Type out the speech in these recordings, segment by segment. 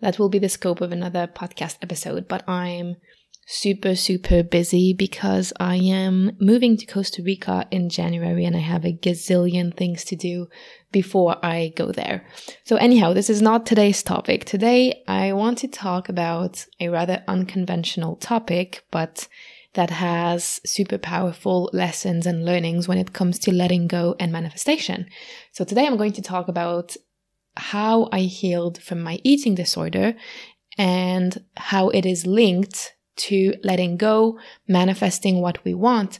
that will be the scope of another podcast episode, but I'm super, super busy because I am moving to Costa Rica in January and I have a gazillion things to do before I go there. So, anyhow, this is not today's topic. Today, I want to talk about a rather unconventional topic, but that has super powerful lessons and learnings when it comes to letting go and manifestation. So, today I'm going to talk about how I healed from my eating disorder and how it is linked to letting go, manifesting what we want,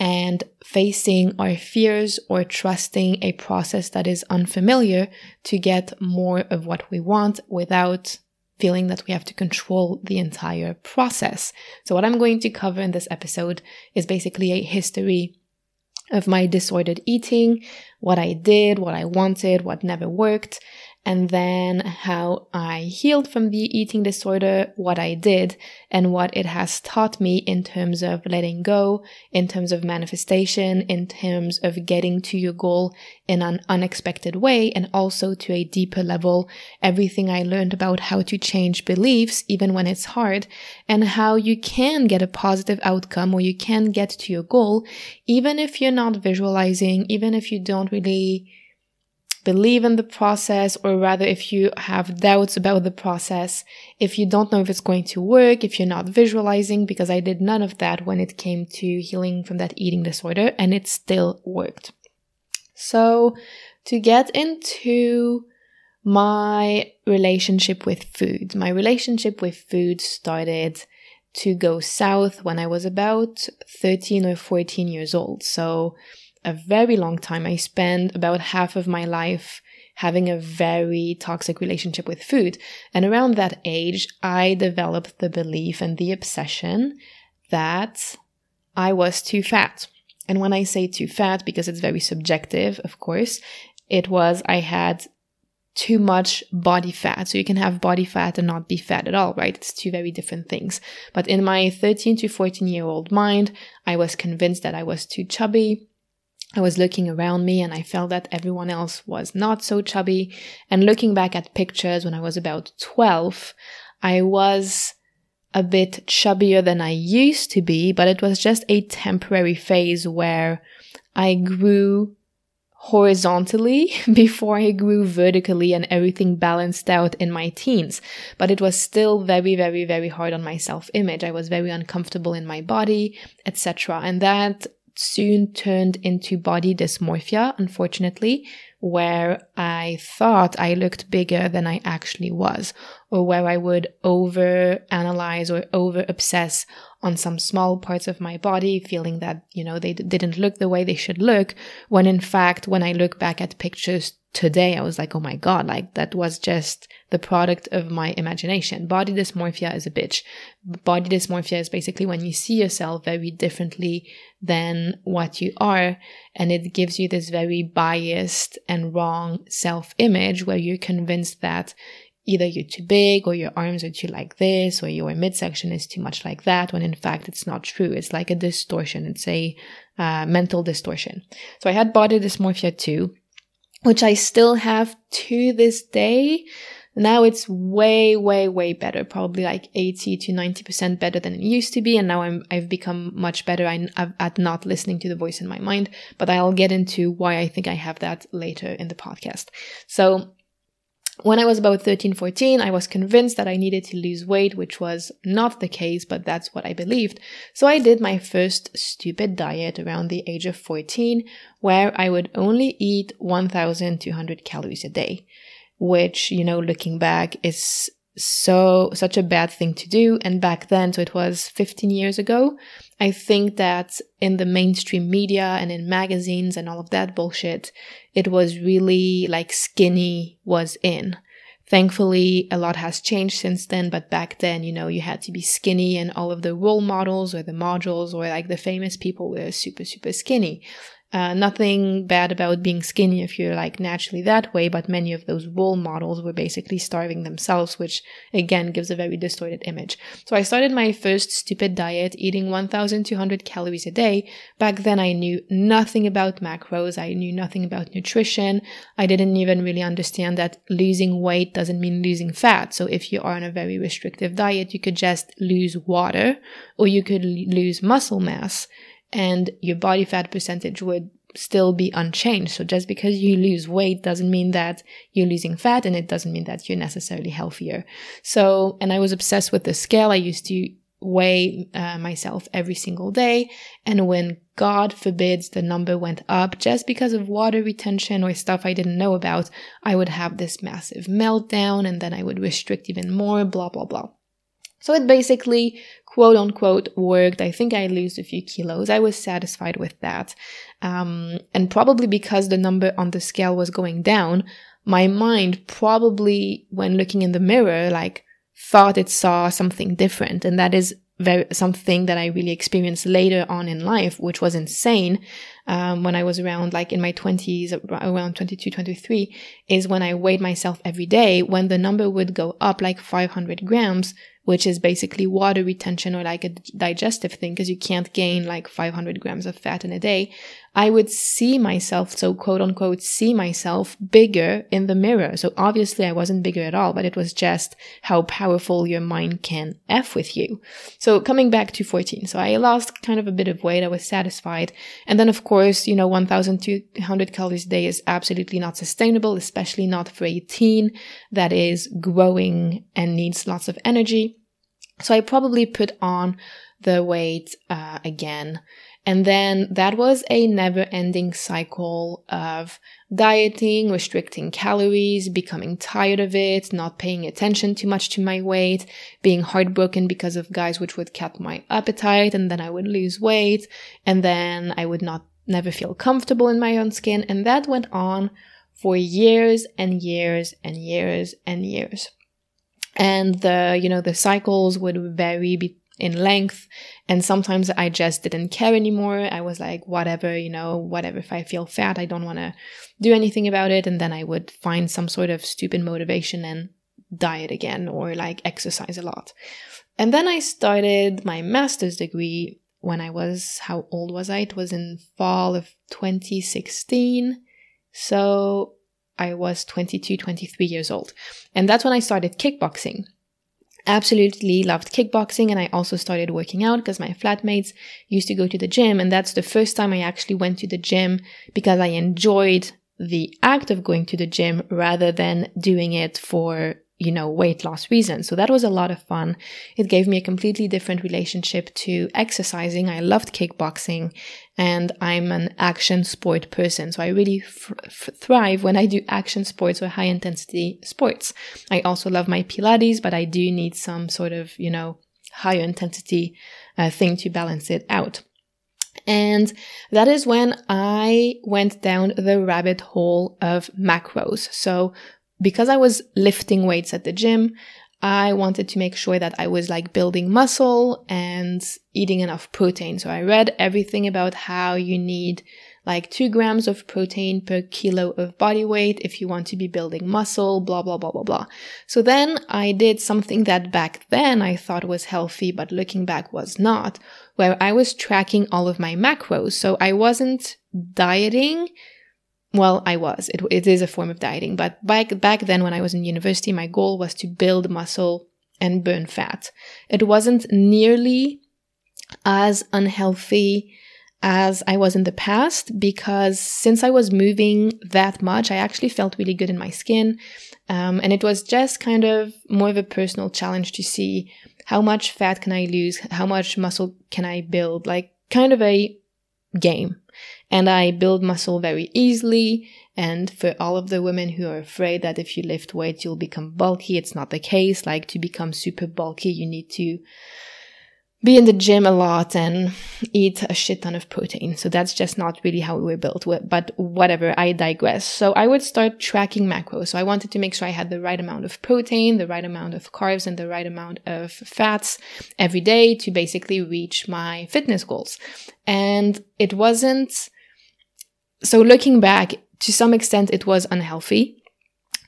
and facing our fears or trusting a process that is unfamiliar to get more of what we want without feeling that we have to control the entire process. So, what I'm going to cover in this episode is basically a history of my disordered eating, what I did, what I wanted, what never worked, and then how I healed from the eating disorder, what I did, and what it has taught me in terms of letting go, in terms of manifestation, in terms of getting to your goal in an unexpected way, and also to a deeper level, everything I learned about how to change beliefs, even when it's hard, and how you can get a positive outcome or you can get to your goal, even if you're not visualizing, even if you don't really believe in the process, or rather, if you have doubts about the process, if you don't know if it's going to work, if you're not visualizing, because I did none of that when it came to healing from that eating disorder, and it still worked. So, to get into my relationship with food, my relationship with food started to go south when I was about 13 or 14 years old. So, a very long time. I spent about half of my life having a very toxic relationship with food. And around that age, I developed the belief and the obsession that I was too fat. And when I say too fat, because it's very subjective, of course, it was I had too much body fat. So you can have body fat and not be fat at all, right? It's two very different things. But in my 13 to 14 year old mind, I was convinced that I was too chubby. I was looking around me and I felt that everyone else was not so chubby. And looking back at pictures when I was about 12, I was a bit chubbier than I used to be, but it was just a temporary phase where I grew horizontally before I grew vertically and everything balanced out in my teens. But it was still very, very, very hard on my self image. I was very uncomfortable in my body, etc. And that soon turned into body dysmorphia, unfortunately, where I thought I looked bigger than I actually was, or where I would over analyze or over obsess on some small parts of my body, feeling that, you know, they d- didn't look the way they should look, when in fact, when I look back at pictures today, I was like, oh my God, like that was just the product of my imagination. Body dysmorphia is a bitch. Body dysmorphia is basically when you see yourself very differently than what you are. And it gives you this very biased and wrong self image where you're convinced that either you're too big or your arms are too like this or your midsection is too much like that when in fact it's not true. It's like a distortion. It's a uh, mental distortion. So I had body dysmorphia too which I still have to this day. Now it's way, way, way better, probably like 80 to 90% better than it used to be. And now I'm, I've become much better at not listening to the voice in my mind, but I'll get into why I think I have that later in the podcast. So when I was about 13, 14, I was convinced that I needed to lose weight, which was not the case, but that's what I believed. So I did my first stupid diet around the age of 14, where I would only eat 1,200 calories a day, which, you know, looking back is so, such a bad thing to do. And back then, so it was 15 years ago, I think that in the mainstream media and in magazines and all of that bullshit, it was really like skinny was in. Thankfully, a lot has changed since then, but back then, you know, you had to be skinny and all of the role models or the modules or like the famous people were super, super skinny. Uh, nothing bad about being skinny if you're like naturally that way, but many of those role models were basically starving themselves, which again gives a very distorted image. So I started my first stupid diet eating 1200 calories a day. Back then I knew nothing about macros. I knew nothing about nutrition. I didn't even really understand that losing weight doesn't mean losing fat. So if you are on a very restrictive diet, you could just lose water or you could lose muscle mass and your body fat percentage would still be unchanged. So just because you lose weight doesn't mean that you're losing fat and it doesn't mean that you're necessarily healthier. So, and I was obsessed with the scale. I used to weigh uh, myself every single day. And when God forbids the number went up just because of water retention or stuff I didn't know about, I would have this massive meltdown and then I would restrict even more, blah, blah, blah. So it basically quote unquote worked. I think I lost a few kilos. I was satisfied with that. Um, and probably because the number on the scale was going down, my mind probably, when looking in the mirror, like thought it saw something different. And that is very, something that I really experienced later on in life, which was insane. Um, when I was around like in my twenties, around 22, 23, is when I weighed myself every day when the number would go up like 500 grams which is basically water retention or like a digestive thing because you can't gain like 500 grams of fat in a day. I would see myself, so quote unquote, see myself bigger in the mirror. So obviously I wasn't bigger at all, but it was just how powerful your mind can F with you. So coming back to 14. So I lost kind of a bit of weight. I was satisfied. And then of course, you know, 1200 calories a day is absolutely not sustainable, especially not for a teen that is growing and needs lots of energy. So I probably put on the weight uh, again. And then that was a never ending cycle of dieting, restricting calories, becoming tired of it, not paying attention too much to my weight, being heartbroken because of guys which would cut my appetite and then I would lose weight and then I would not never feel comfortable in my own skin. And that went on for years and years and years and years. And the you know the cycles would vary be- in length and sometimes i just didn't care anymore. I was like whatever you know whatever. If i feel fat i don't want to do anything about it. And then i would find some sort of stupid motivation and diet again or like exercise a lot. And then i started my master's degree when i was how old was i it was in fall of 2016 so I was 22, 23 years old. And that's when I started kickboxing. Absolutely loved kickboxing. And I also started working out because my flatmates used to go to the gym. And that's the first time I actually went to the gym because I enjoyed the act of going to the gym rather than doing it for you know, weight loss reasons. So that was a lot of fun. It gave me a completely different relationship to exercising. I loved kickboxing and I'm an action sport person. So I really f- f- thrive when I do action sports or high intensity sports. I also love my Pilates, but I do need some sort of, you know, higher intensity uh, thing to balance it out. And that is when I went down the rabbit hole of macros. So because I was lifting weights at the gym, I wanted to make sure that I was like building muscle and eating enough protein. So I read everything about how you need like two grams of protein per kilo of body weight if you want to be building muscle, blah, blah, blah, blah, blah. So then I did something that back then I thought was healthy, but looking back was not, where I was tracking all of my macros. So I wasn't dieting well, I was. It, it is a form of dieting, but back back then when I was in university, my goal was to build muscle and burn fat. It wasn't nearly as unhealthy as I was in the past because since I was moving that much, I actually felt really good in my skin. Um, and it was just kind of more of a personal challenge to see how much fat can I lose? How much muscle can I build? Like kind of a game and I build muscle very easily. And for all of the women who are afraid that if you lift weight, you'll become bulky, it's not the case. Like to become super bulky, you need to be in the gym a lot and eat a shit ton of protein. So that's just not really how we were built. But whatever, I digress. So I would start tracking macros. So I wanted to make sure I had the right amount of protein, the right amount of carbs, and the right amount of fats every day to basically reach my fitness goals. And it wasn't, so looking back, to some extent, it was unhealthy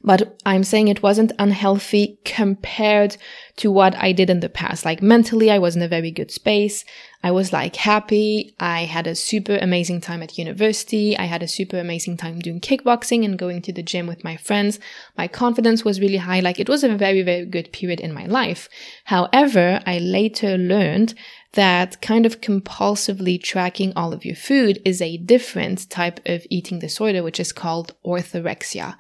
but I'm saying it wasn't unhealthy compared to what I did in the past. Like mentally, I was in a very good space. I was like happy. I had a super amazing time at university. I had a super amazing time doing kickboxing and going to the gym with my friends. My confidence was really high. Like it was a very, very good period in my life. However, I later learned that kind of compulsively tracking all of your food is a different type of eating disorder, which is called orthorexia.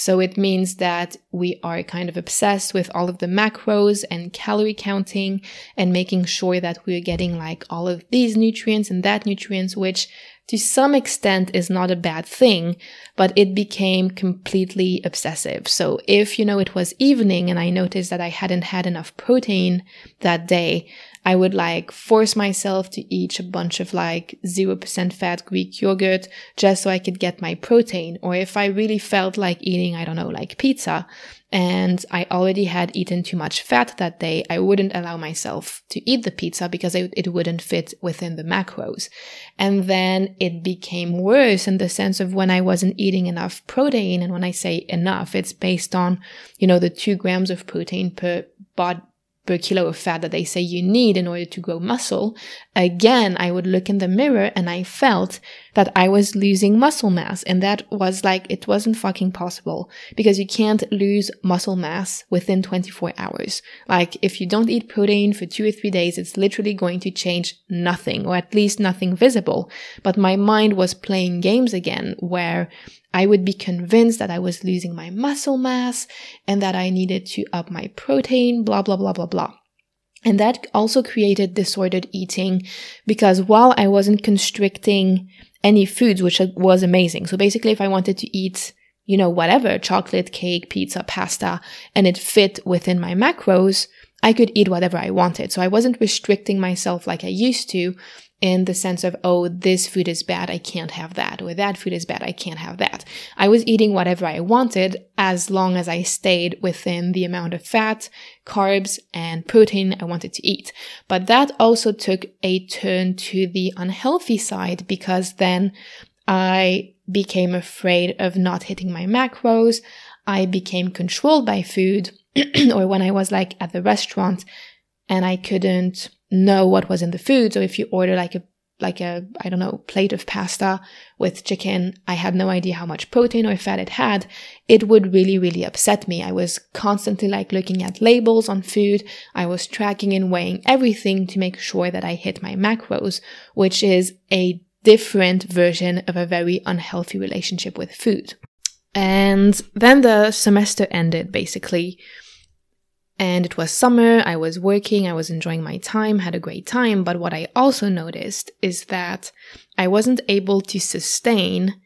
So it means that we are kind of obsessed with all of the macros and calorie counting and making sure that we're getting like all of these nutrients and that nutrients, which to some extent is not a bad thing, but it became completely obsessive. So if, you know, it was evening and I noticed that I hadn't had enough protein that day, I would like force myself to eat a bunch of like 0% fat Greek yogurt just so I could get my protein. Or if I really felt like eating, I don't know, like pizza and I already had eaten too much fat that day, I wouldn't allow myself to eat the pizza because it, it wouldn't fit within the macros. And then it became worse in the sense of when I wasn't eating enough protein. And when I say enough, it's based on, you know, the two grams of protein per body per kilo of fat that they say you need in order to grow muscle, again, I would look in the mirror and I felt that I was losing muscle mass. And that was like, it wasn't fucking possible because you can't lose muscle mass within 24 hours. Like, if you don't eat protein for two or three days, it's literally going to change nothing or at least nothing visible. But my mind was playing games again where I would be convinced that I was losing my muscle mass and that I needed to up my protein, blah, blah, blah, blah, blah. And that also created disordered eating because while I wasn't constricting any foods, which was amazing. So basically, if I wanted to eat, you know, whatever, chocolate, cake, pizza, pasta, and it fit within my macros, I could eat whatever I wanted. So I wasn't restricting myself like I used to in the sense of, oh, this food is bad, I can't have that, or that food is bad, I can't have that. I was eating whatever I wanted as long as I stayed within the amount of fat, carbs, and protein I wanted to eat. But that also took a turn to the unhealthy side because then I became afraid of not hitting my macros. I became controlled by food, or when I was like at the restaurant and I couldn't know what was in the food. So if you order like a like a I don't know plate of pasta with chicken, I had no idea how much protein or fat it had. It would really really upset me. I was constantly like looking at labels on food. I was tracking and weighing everything to make sure that I hit my macros, which is a different version of a very unhealthy relationship with food. And then the semester ended basically and it was summer, I was working, I was enjoying my time, had a great time. But what I also noticed is that I wasn't able to sustain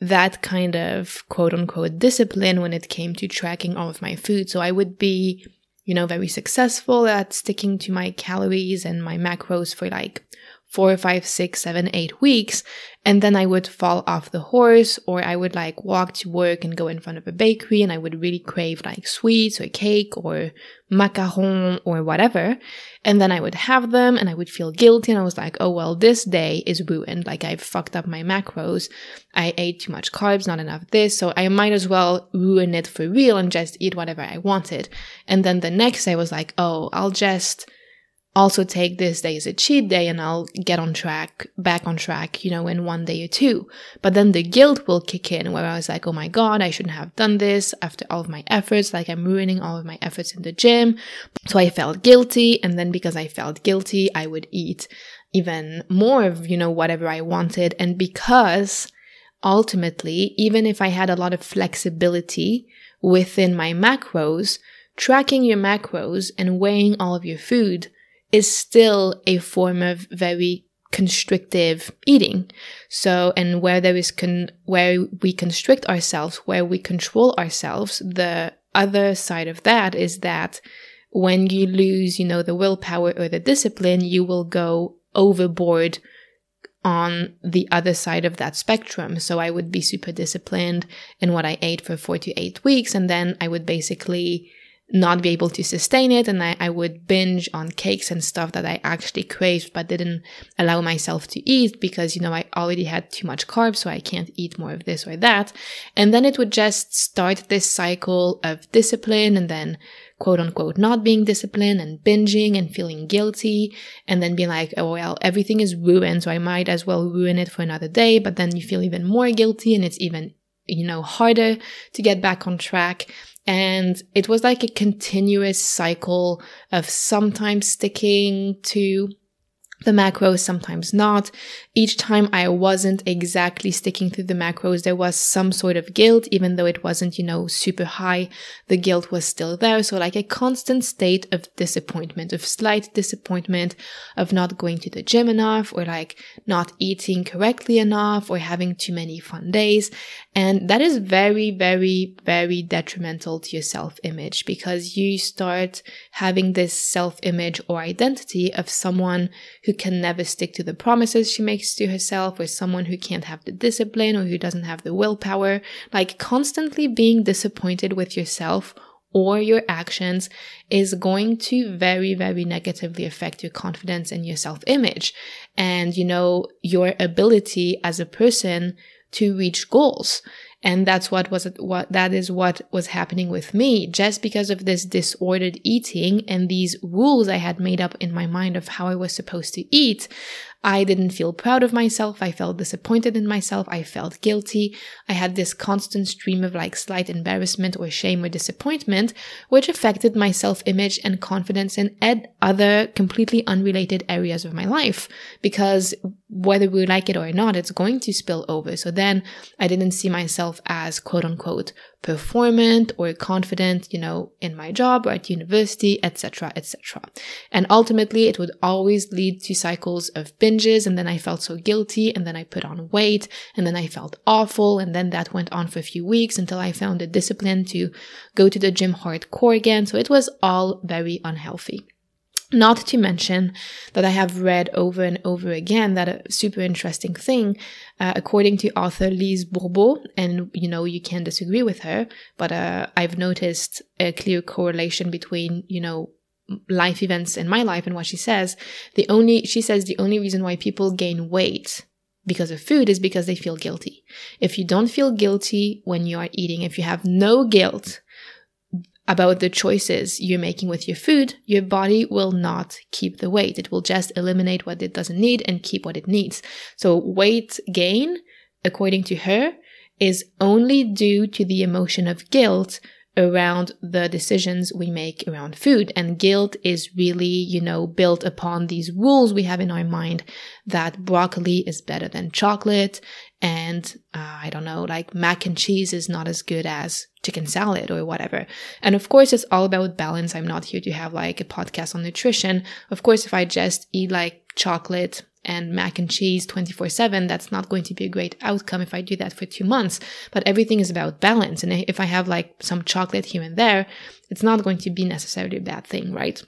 that kind of quote unquote discipline when it came to tracking all of my food. So I would be, you know, very successful at sticking to my calories and my macros for like four, five, six, seven, eight weeks. And then I would fall off the horse or I would like walk to work and go in front of a bakery and I would really crave like sweets or cake or macaron or whatever. And then I would have them and I would feel guilty and I was like, oh, well, this day is ruined. Like I've fucked up my macros. I ate too much carbs, not enough this. So I might as well ruin it for real and just eat whatever I wanted. And then the next day I was like, oh, I'll just also take this day as a cheat day and I'll get on track, back on track, you know, in one day or two. But then the guilt will kick in where I was like, oh my God, I shouldn't have done this after all of my efforts. Like I'm ruining all of my efforts in the gym. So I felt guilty. And then because I felt guilty, I would eat even more of, you know, whatever I wanted. And because ultimately, even if I had a lot of flexibility within my macros, tracking your macros and weighing all of your food is still a form of very constrictive eating. So, and where there is con, where we constrict ourselves, where we control ourselves, the other side of that is that when you lose, you know, the willpower or the discipline, you will go overboard on the other side of that spectrum. So I would be super disciplined in what I ate for four to eight weeks. And then I would basically not be able to sustain it. And I, I would binge on cakes and stuff that I actually craved, but didn't allow myself to eat because, you know, I already had too much carbs. So I can't eat more of this or that. And then it would just start this cycle of discipline and then quote unquote not being disciplined and binging and feeling guilty and then being like, oh, well, everything is ruined. So I might as well ruin it for another day. But then you feel even more guilty and it's even, you know, harder to get back on track. And it was like a continuous cycle of sometimes sticking to the macros, sometimes not. Each time I wasn't exactly sticking to the macros, there was some sort of guilt, even though it wasn't, you know, super high. The guilt was still there. So like a constant state of disappointment, of slight disappointment, of not going to the gym enough, or like not eating correctly enough, or having too many fun days. And that is very, very, very detrimental to your self image because you start having this self image or identity of someone who can never stick to the promises she makes to herself, or someone who can't have the discipline or who doesn't have the willpower. Like constantly being disappointed with yourself or your actions is going to very, very negatively affect your confidence and your self image and, you know, your ability as a person to reach goals. And that's what was what that is what was happening with me just because of this disordered eating and these rules I had made up in my mind of how I was supposed to eat. I didn't feel proud of myself. I felt disappointed in myself. I felt guilty. I had this constant stream of like slight embarrassment or shame or disappointment, which affected my self image and confidence in ed- other completely unrelated areas of my life. Because whether we like it or not, it's going to spill over. So then I didn't see myself as quote unquote performant or confident, you know, in my job or at university, etc., etc. And ultimately, it would always lead to cycles of binges, and then I felt so guilty, and then I put on weight, and then I felt awful, and then that went on for a few weeks until I found the discipline to go to the gym hardcore again. So it was all very unhealthy. Not to mention that I have read over and over again that a super interesting thing, uh, according to author Lise Bourbeau, and you know, you can disagree with her, but uh, I've noticed a clear correlation between, you know, life events in my life and what she says. The only, she says the only reason why people gain weight because of food is because they feel guilty. If you don't feel guilty when you are eating, if you have no guilt, about the choices you're making with your food, your body will not keep the weight. It will just eliminate what it doesn't need and keep what it needs. So weight gain, according to her, is only due to the emotion of guilt around the decisions we make around food. And guilt is really, you know, built upon these rules we have in our mind that broccoli is better than chocolate and uh, I don't know, like mac and cheese is not as good as chicken salad or whatever. And of course, it's all about balance. I'm not here to have like a podcast on nutrition. Of course, if I just eat like chocolate and mac and cheese 24 7, that's not going to be a great outcome if I do that for two months. But everything is about balance. And if I have like some chocolate here and there, it's not going to be necessarily a bad thing, right?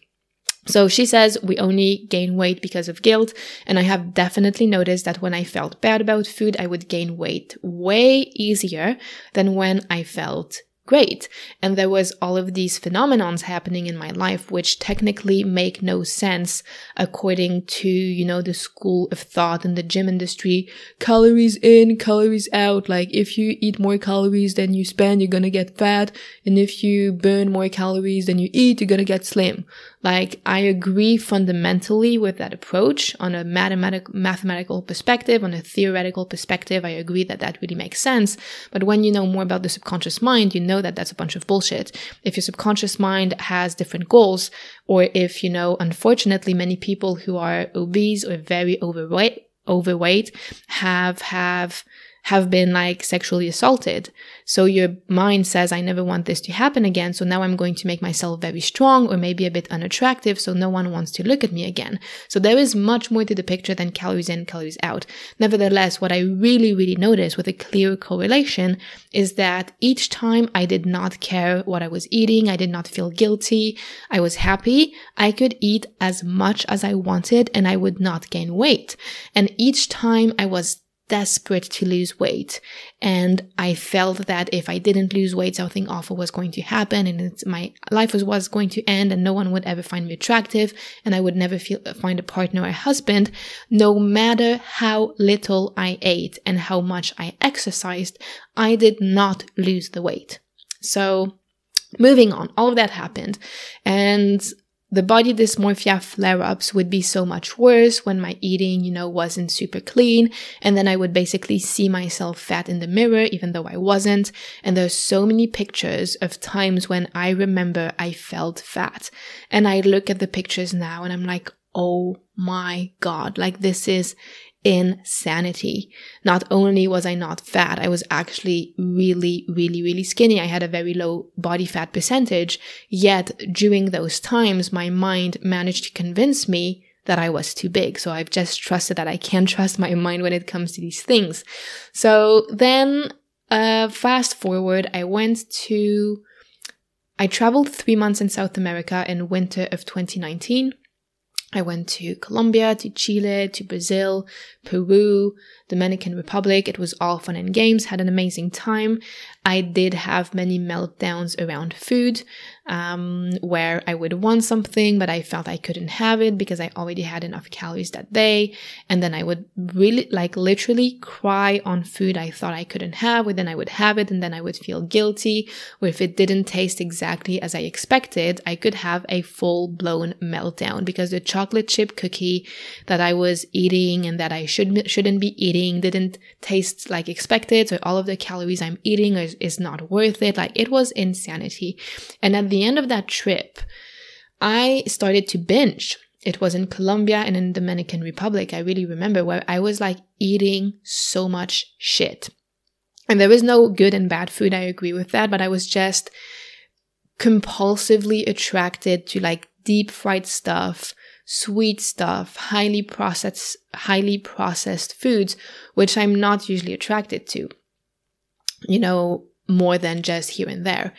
So she says we only gain weight because of guilt. And I have definitely noticed that when I felt bad about food, I would gain weight way easier than when I felt great. And there was all of these phenomenons happening in my life, which technically make no sense according to, you know, the school of thought in the gym industry. Calories in, calories out. Like if you eat more calories than you spend, you're gonna get fat. And if you burn more calories than you eat, you're gonna get slim. Like I agree fundamentally with that approach on a mathematic, mathematical perspective, on a theoretical perspective. I agree that that really makes sense. But when you know more about the subconscious mind, you know that that's a bunch of bullshit. If your subconscious mind has different goals, or if, you know, unfortunately, many people who are obese or very overweight, overweight have, have, have been like sexually assaulted. So your mind says, I never want this to happen again. So now I'm going to make myself very strong or maybe a bit unattractive. So no one wants to look at me again. So there is much more to the picture than calories in, calories out. Nevertheless, what I really, really noticed with a clear correlation is that each time I did not care what I was eating, I did not feel guilty, I was happy, I could eat as much as I wanted and I would not gain weight. And each time I was desperate to lose weight. And I felt that if I didn't lose weight, something awful was going to happen and my life was, was going to end and no one would ever find me attractive and I would never feel, find a partner or a husband. No matter how little I ate and how much I exercised, I did not lose the weight. So moving on, all of that happened. And the body dysmorphia flare ups would be so much worse when my eating, you know, wasn't super clean. And then I would basically see myself fat in the mirror, even though I wasn't. And there's so many pictures of times when I remember I felt fat. And I look at the pictures now and I'm like, oh my God, like this is insanity. Not only was I not fat, I was actually really, really, really skinny. I had a very low body fat percentage. Yet during those times, my mind managed to convince me that I was too big. So I've just trusted that I can trust my mind when it comes to these things. So then, uh, fast forward, I went to, I traveled three months in South America in winter of 2019. I went to Colombia, to Chile, to Brazil, Peru, Dominican Republic. It was all fun and games, had an amazing time. I did have many meltdowns around food, um, where I would want something, but I felt I couldn't have it because I already had enough calories that day. And then I would really, like, literally cry on food I thought I couldn't have, or then I would have it and then I would feel guilty. Or if it didn't taste exactly as I expected, I could have a full blown meltdown because the chocolate chip cookie that I was eating and that I should, shouldn't be eating didn't taste like expected. So all of the calories I'm eating is, is not worth it. Like it was insanity. And at the end of that trip, I started to binge. It was in Colombia and in Dominican Republic. I really remember where I was like eating so much shit. And there was no good and bad food. I agree with that, but I was just compulsively attracted to like deep fried stuff, sweet stuff, highly processed, highly processed foods, which I'm not usually attracted to, you know, more than just here and there.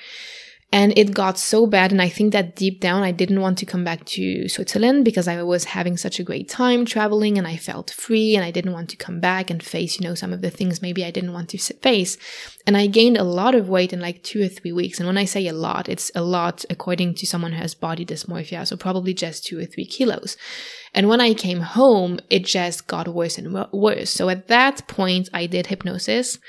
And it got so bad. And I think that deep down, I didn't want to come back to Switzerland because I was having such a great time traveling and I felt free and I didn't want to come back and face, you know, some of the things maybe I didn't want to face. And I gained a lot of weight in like two or three weeks. And when I say a lot, it's a lot according to someone who has body dysmorphia. So probably just two or three kilos. And when I came home, it just got worse and worse. So at that point, I did hypnosis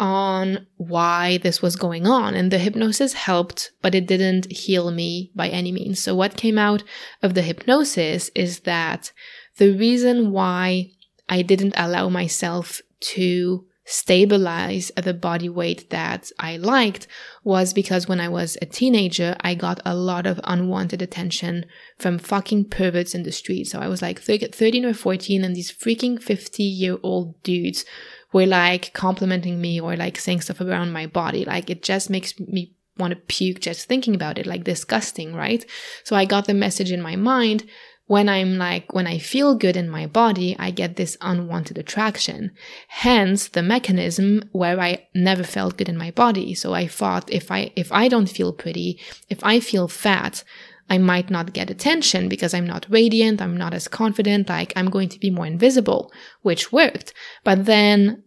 on why this was going on. And the hypnosis helped, but it didn't heal me by any means. So what came out of the hypnosis is that the reason why I didn't allow myself to stabilize at the body weight that I liked was because when I was a teenager, I got a lot of unwanted attention from fucking perverts in the street. So I was like 13 or 14 and these freaking 50 year old dudes were like complimenting me or like saying stuff around my body. Like it just makes me want to puke just thinking about it, like disgusting, right? So I got the message in my mind when I'm like, when I feel good in my body, I get this unwanted attraction. Hence the mechanism where I never felt good in my body. So I thought if I, if I don't feel pretty, if I feel fat, I might not get attention because I'm not radiant, I'm not as confident, like I'm going to be more invisible, which worked. But then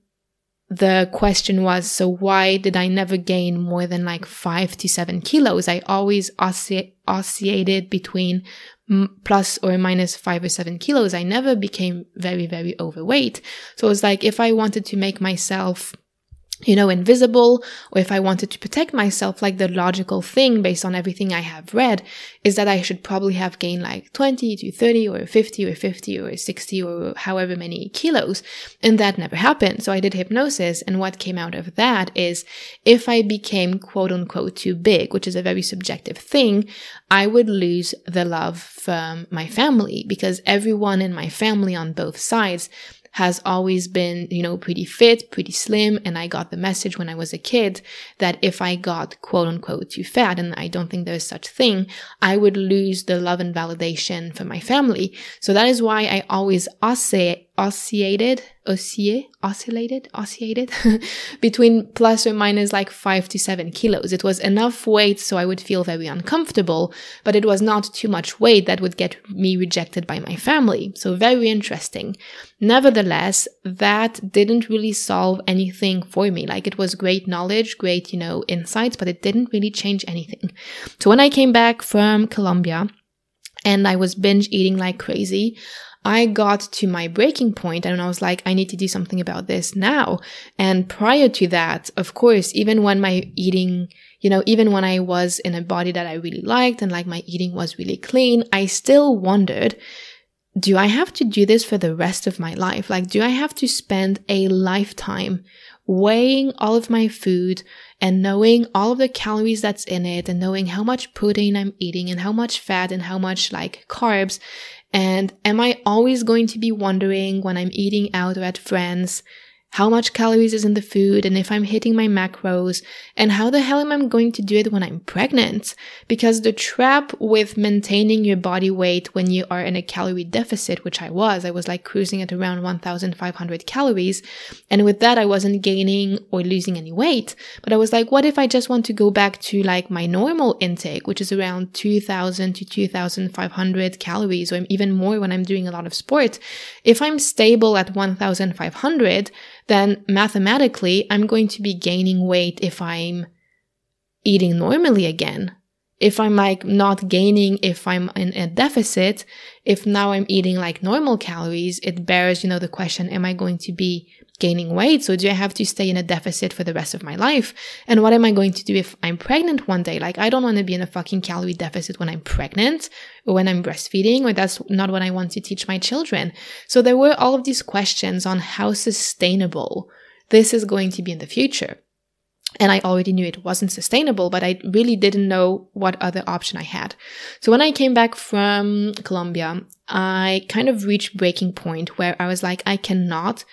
the question was, so why did I never gain more than like five to seven kilos? I always osci- oscillated between plus or minus five or seven kilos. I never became very, very overweight. So it was like, if I wanted to make myself you know, invisible, or if I wanted to protect myself, like the logical thing based on everything I have read is that I should probably have gained like 20 to 30 or 50 or 50 or 60 or however many kilos. And that never happened. So I did hypnosis. And what came out of that is if I became quote unquote too big, which is a very subjective thing, I would lose the love from my family because everyone in my family on both sides has always been, you know, pretty fit, pretty slim. And I got the message when I was a kid that if I got quote unquote too fat, and I don't think there's such thing, I would lose the love and validation from my family. So that is why I always oscillate oscillated, oscillate, oscillated, oscillated between plus or minus like five to seven kilos. It was enough weight so I would feel very uncomfortable, but it was not too much weight that would get me rejected by my family. So very interesting. Nevertheless, that didn't really solve anything for me. Like it was great knowledge, great, you know, insights, but it didn't really change anything. So when I came back from Colombia, and I was binge eating like crazy. I got to my breaking point and I was like, I need to do something about this now. And prior to that, of course, even when my eating, you know, even when I was in a body that I really liked and like my eating was really clean, I still wondered, do I have to do this for the rest of my life? Like, do I have to spend a lifetime weighing all of my food and knowing all of the calories that's in it and knowing how much protein I'm eating and how much fat and how much like carbs and am I always going to be wondering when I'm eating out at friends, how much calories is in the food and if I'm hitting my macros and how the hell am I going to do it when I'm pregnant? Because the trap with maintaining your body weight when you are in a calorie deficit, which I was, I was like cruising at around 1500 calories. And with that, I wasn't gaining or losing any weight. But I was like, what if I just want to go back to like my normal intake, which is around 2000 to 2500 calories or even more when I'm doing a lot of sport? If I'm stable at 1500, then mathematically I'm going to be gaining weight if I'm eating normally again. If I'm like not gaining, if I'm in a deficit, if now I'm eating like normal calories, it bears, you know, the question, am I going to be gaining weight? So do I have to stay in a deficit for the rest of my life? And what am I going to do if I'm pregnant one day? Like, I don't want to be in a fucking calorie deficit when I'm pregnant or when I'm breastfeeding, or that's not what I want to teach my children. So there were all of these questions on how sustainable this is going to be in the future. And I already knew it wasn't sustainable, but I really didn't know what other option I had. So when I came back from Colombia, I kind of reached breaking point where I was like, I cannot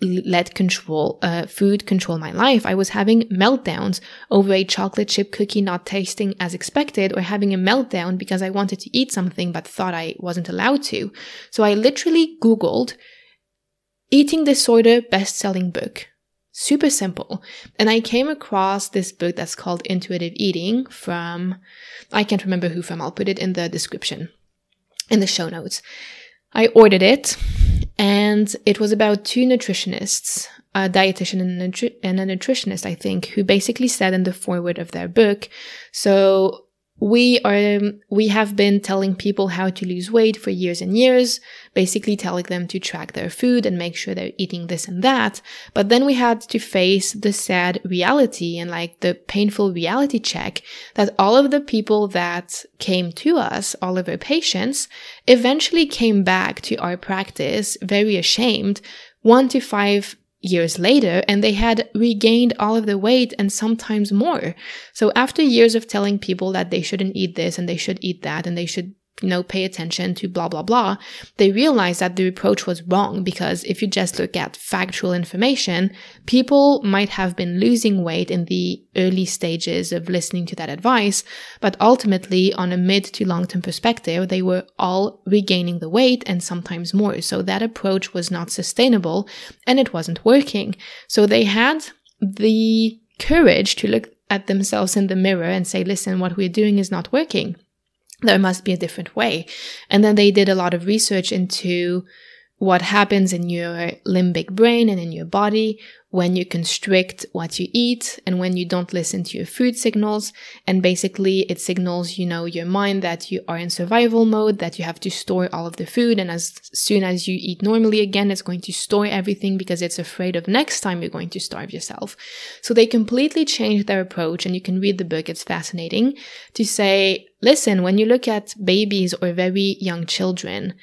let control uh, food control my life. I was having meltdowns over a chocolate chip cookie not tasting as expected or having a meltdown because i wanted to eat something but thought i wasn't allowed to. So i literally googled eating disorder best-selling book super simple. And i came across this book that's called intuitive eating from i can't remember who from i'll put it in the description in the show notes. I ordered it and it was about two nutritionists, a dietitian and a, nutritionist, I think, who basically said in the foreword of their book, so we are we have been telling people how to lose weight for years and years basically telling them to track their food and make sure they're eating this and that. But then we had to face the sad reality and like the painful reality check that all of the people that came to us all of our patients eventually came back to our practice very ashamed one to five years later and they had regained all of the weight and sometimes more. So after years of telling people that they shouldn't eat this and they should eat that and they should you know, pay attention to blah, blah, blah, they realized that the approach was wrong because if you just look at factual information, people might have been losing weight in the early stages of listening to that advice, but ultimately on a mid to long term perspective, they were all regaining the weight and sometimes more. So that approach was not sustainable and it wasn't working. So they had the courage to look at themselves in the mirror and say, listen, what we're doing is not working there must be a different way. And then they did a lot of research into what happens in your limbic brain and in your body when you constrict what you eat and when you don't listen to your food signals. And basically it signals, you know, your mind that you are in survival mode, that you have to store all of the food. And as soon as you eat normally again, it's going to store everything because it's afraid of next time you're going to starve yourself. So they completely changed their approach and you can read the book. It's fascinating to say, listen, when you look at babies or very young children,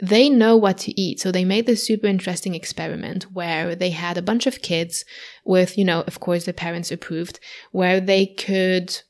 they know what to eat. So they made this super interesting experiment where they had a bunch of kids with, you know, of course the parents approved, where they could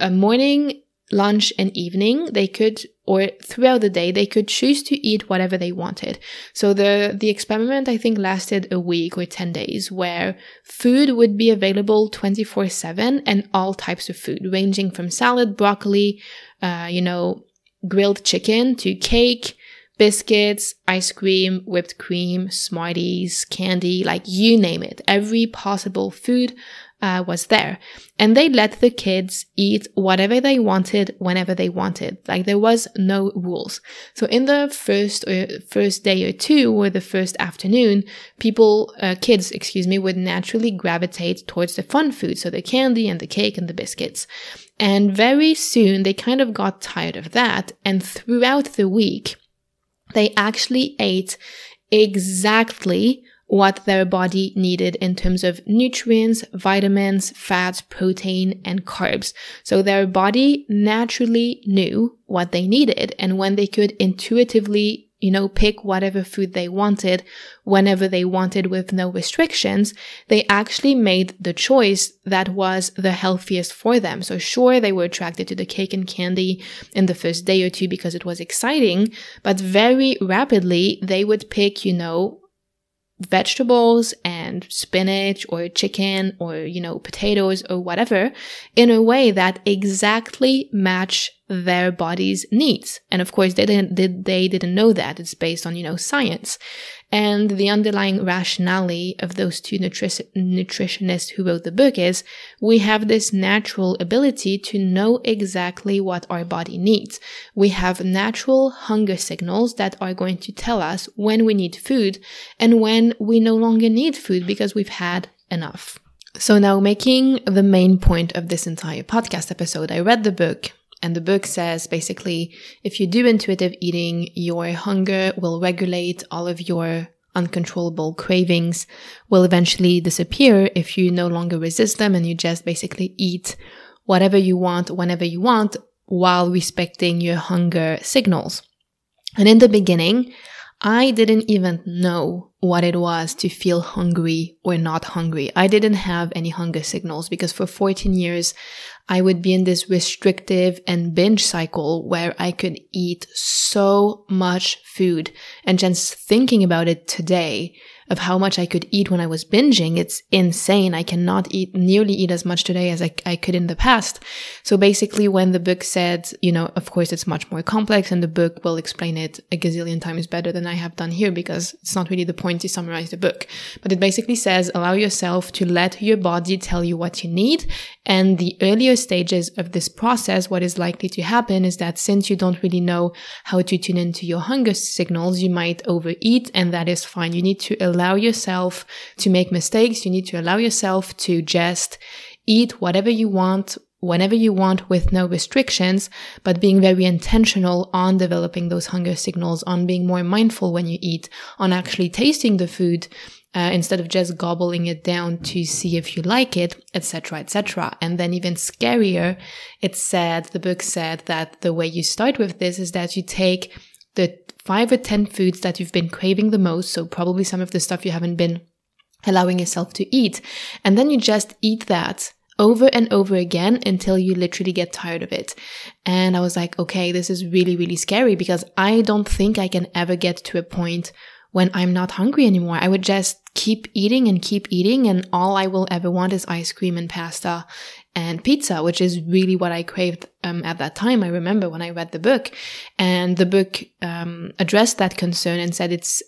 a morning, lunch and evening, they could or throughout the day, they could choose to eat whatever they wanted. So the, the experiment, I think, lasted a week or 10 days where food would be available 24 7 and all types of food, ranging from salad, broccoli, uh, you know, grilled chicken to cake, biscuits, ice cream, whipped cream, Smarties, candy, like you name it. Every possible food uh, was there. And they let the kids eat whatever they wanted whenever they wanted. Like there was no rules. So in the first or first day or two or the first afternoon, people, uh, kids, excuse me, would naturally gravitate towards the fun food. So the candy and the cake and the biscuits. And very soon they kind of got tired of that. And throughout the week, they actually ate exactly what their body needed in terms of nutrients, vitamins, fats, protein, and carbs. So their body naturally knew what they needed. And when they could intuitively you know, pick whatever food they wanted whenever they wanted with no restrictions, they actually made the choice that was the healthiest for them. So sure, they were attracted to the cake and candy in the first day or two because it was exciting, but very rapidly they would pick, you know, vegetables and spinach or chicken or, you know, potatoes or whatever in a way that exactly match their body's needs. And of course, they didn't, they didn't know that. It's based on, you know, science. And the underlying rationale of those two nutri- nutritionists who wrote the book is we have this natural ability to know exactly what our body needs. We have natural hunger signals that are going to tell us when we need food and when we no longer need food because we've had enough. So now making the main point of this entire podcast episode, I read the book and the book says basically, if you do intuitive eating, your hunger will regulate all of your uncontrollable cravings will eventually disappear if you no longer resist them and you just basically eat whatever you want, whenever you want, while respecting your hunger signals. And in the beginning, I didn't even know what it was to feel hungry or not hungry. I didn't have any hunger signals because for 14 years, I would be in this restrictive and binge cycle where I could eat so much food. And just thinking about it today, of how much I could eat when I was binging. It's insane. I cannot eat nearly eat as much today as I, I could in the past. So basically when the book said, you know, of course it's much more complex and the book will explain it a gazillion times better than I have done here because it's not really the point to summarize the book. But it basically says allow yourself to let your body tell you what you need. And the earlier stages of this process, what is likely to happen is that since you don't really know how to tune into your hunger signals, you might overeat and that is fine. You need to allow yourself to make mistakes. You need to allow yourself to just eat whatever you want, whenever you want with no restrictions, but being very intentional on developing those hunger signals, on being more mindful when you eat, on actually tasting the food. Uh, instead of just gobbling it down to see if you like it, etc., etc. And then even scarier, it said, the book said that the way you start with this is that you take the five or 10 foods that you've been craving the most. So probably some of the stuff you haven't been allowing yourself to eat. And then you just eat that over and over again until you literally get tired of it. And I was like, okay, this is really, really scary because I don't think I can ever get to a point when I'm not hungry anymore. I would just keep eating and keep eating and all I will ever want is ice cream and pasta and pizza, which is really what I craved um, at that time. I remember when I read the book, and the book um, addressed that concern and said it's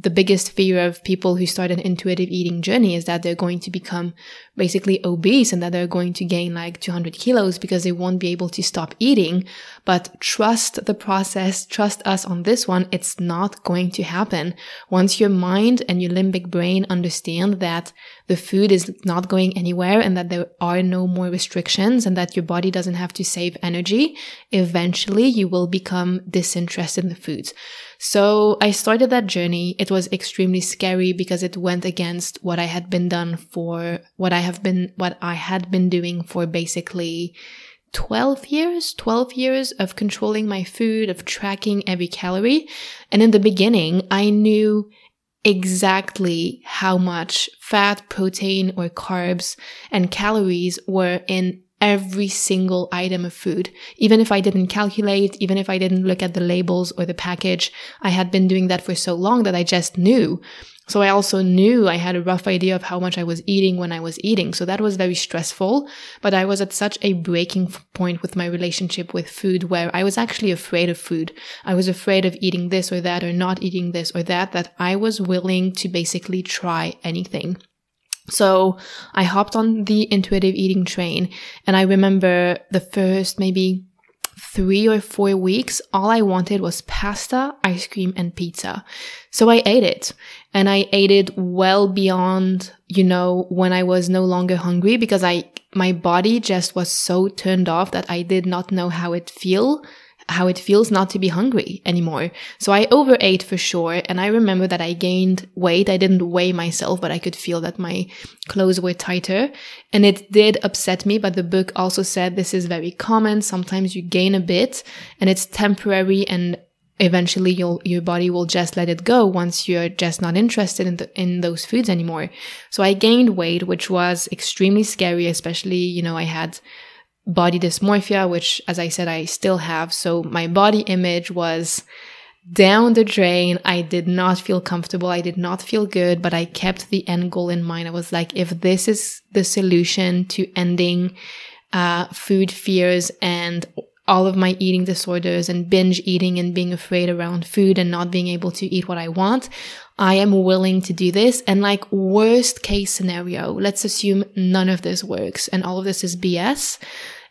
the biggest fear of people who start an intuitive eating journey is that they're going to become basically obese and that they're going to gain like 200 kilos because they won't be able to stop eating. But trust the process, trust us on this one. It's not going to happen. Once your mind and your limbic brain understand that the food is not going anywhere and that there are no more restrictions and that your body doesn't have to save energy, eventually you will become disinterested in the foods. So I started that journey. It was extremely scary because it went against what I had been done for what I have been, what I had been doing for basically 12 years, 12 years of controlling my food, of tracking every calorie. And in the beginning, I knew exactly how much fat, protein, or carbs and calories were in every single item of food. Even if I didn't calculate, even if I didn't look at the labels or the package, I had been doing that for so long that I just knew. So I also knew I had a rough idea of how much I was eating when I was eating. So that was very stressful, but I was at such a breaking point with my relationship with food where I was actually afraid of food. I was afraid of eating this or that or not eating this or that, that I was willing to basically try anything. So I hopped on the intuitive eating train and I remember the first maybe three or four weeks, all I wanted was pasta, ice cream, and pizza. So I ate it and I ate it well beyond, you know, when I was no longer hungry because I, my body just was so turned off that I did not know how it feel how it feels not to be hungry anymore. So I overate for sure. And I remember that I gained weight. I didn't weigh myself, but I could feel that my clothes were tighter. And it did upset me. But the book also said this is very common. Sometimes you gain a bit and it's temporary and eventually your your body will just let it go once you're just not interested in the, in those foods anymore. So I gained weight, which was extremely scary, especially, you know, I had body dysmorphia, which, as I said, I still have. So my body image was down the drain. I did not feel comfortable. I did not feel good, but I kept the end goal in mind. I was like, if this is the solution to ending uh, food fears and all of my eating disorders and binge eating and being afraid around food and not being able to eat what I want, I am willing to do this. And like worst case scenario, let's assume none of this works and all of this is BS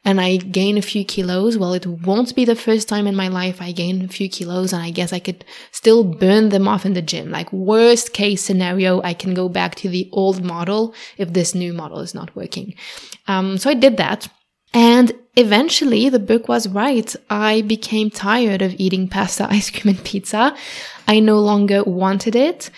and I gain a few kilos. Well, it won't be the first time in my life I gain a few kilos and I guess I could still burn them off in the gym. Like worst case scenario, I can go back to the old model if this new model is not working. Um, so I did that. And eventually the book was right. I became tired of eating pasta, ice cream, and pizza. I no longer wanted it.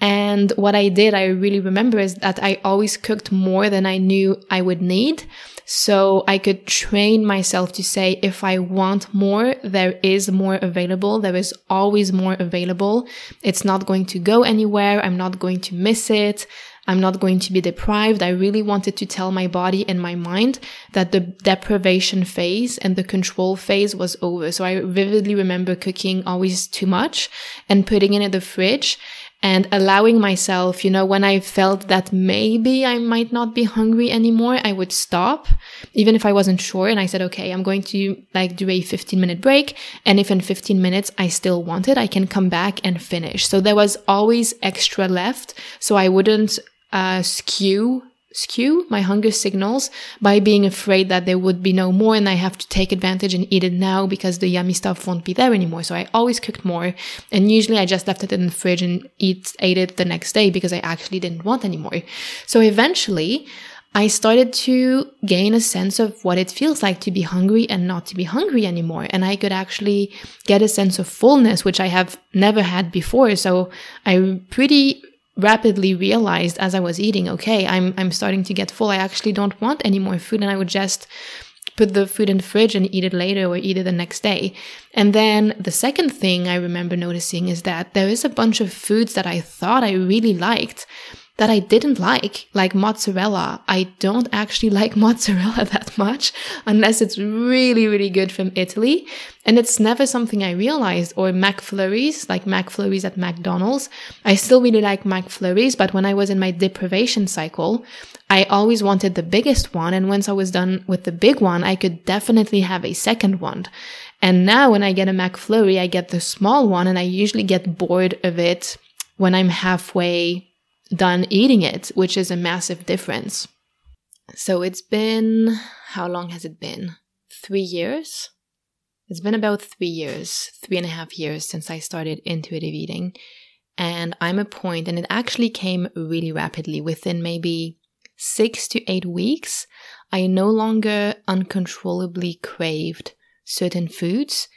And what I did, I really remember is that I always cooked more than I knew I would need. So I could train myself to say, if I want more, there is more available. There is always more available. It's not going to go anywhere. I'm not going to miss it. I'm not going to be deprived. I really wanted to tell my body and my mind that the deprivation phase and the control phase was over. So I vividly remember cooking always too much and putting it in the fridge and allowing myself, you know, when I felt that maybe I might not be hungry anymore, I would stop, even if I wasn't sure. And I said, okay, I'm going to like do a 15 minute break. And if in 15 minutes I still want it, I can come back and finish. So there was always extra left. So I wouldn't uh, skew skew my hunger signals by being afraid that there would be no more and I have to take advantage and eat it now because the yummy stuff won't be there anymore. So I always cooked more and usually I just left it in the fridge and eat, ate it the next day because I actually didn't want anymore. So eventually I started to gain a sense of what it feels like to be hungry and not to be hungry anymore. And I could actually get a sense of fullness, which I have never had before. So I pretty rapidly realized as I was eating, okay, I'm I'm starting to get full. I actually don't want any more food and I would just put the food in the fridge and eat it later or eat it the next day. And then the second thing I remember noticing is that there is a bunch of foods that I thought I really liked that I didn't like, like mozzarella. I don't actually like mozzarella that much unless it's really, really good from Italy. And it's never something I realized or McFlurries, like McFlurries at McDonald's. I still really like McFlurries, but when I was in my deprivation cycle, I always wanted the biggest one. And once I was done with the big one, I could definitely have a second one. And now when I get a McFlurry, I get the small one and I usually get bored of it when I'm halfway done eating it, which is a massive difference. So it's been, how long has it been? Three years? It's been about three years, three and a half years since I started intuitive eating. And I'm a point, and it actually came really rapidly within maybe six to eight weeks. I no longer uncontrollably craved certain foods.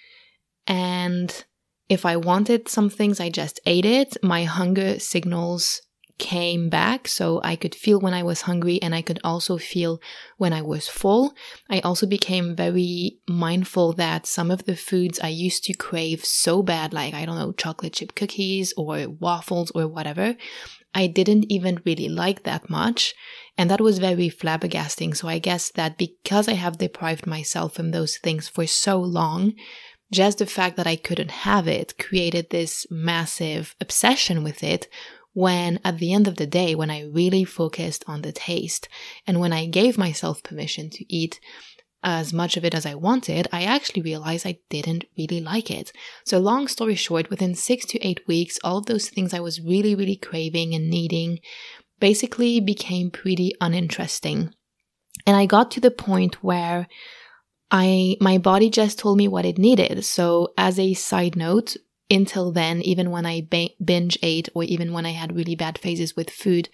And if I wanted some things, I just ate it. My hunger signals came back. So I could feel when I was hungry and I could also feel when I was full. I also became very mindful that some of the foods I used to crave so bad, like, I don't know, chocolate chip cookies or waffles or whatever, I didn't even really like that much. And that was very flabbergasting. So I guess that because I have deprived myself from those things for so long, just the fact that I couldn't have it created this massive obsession with it. When at the end of the day, when I really focused on the taste and when I gave myself permission to eat as much of it as I wanted, I actually realized I didn't really like it. So, long story short, within six to eight weeks, all of those things I was really, really craving and needing basically became pretty uninteresting. And I got to the point where I my body just told me what it needed. So as a side note, until then, even when I binge ate or even when I had really bad phases with food,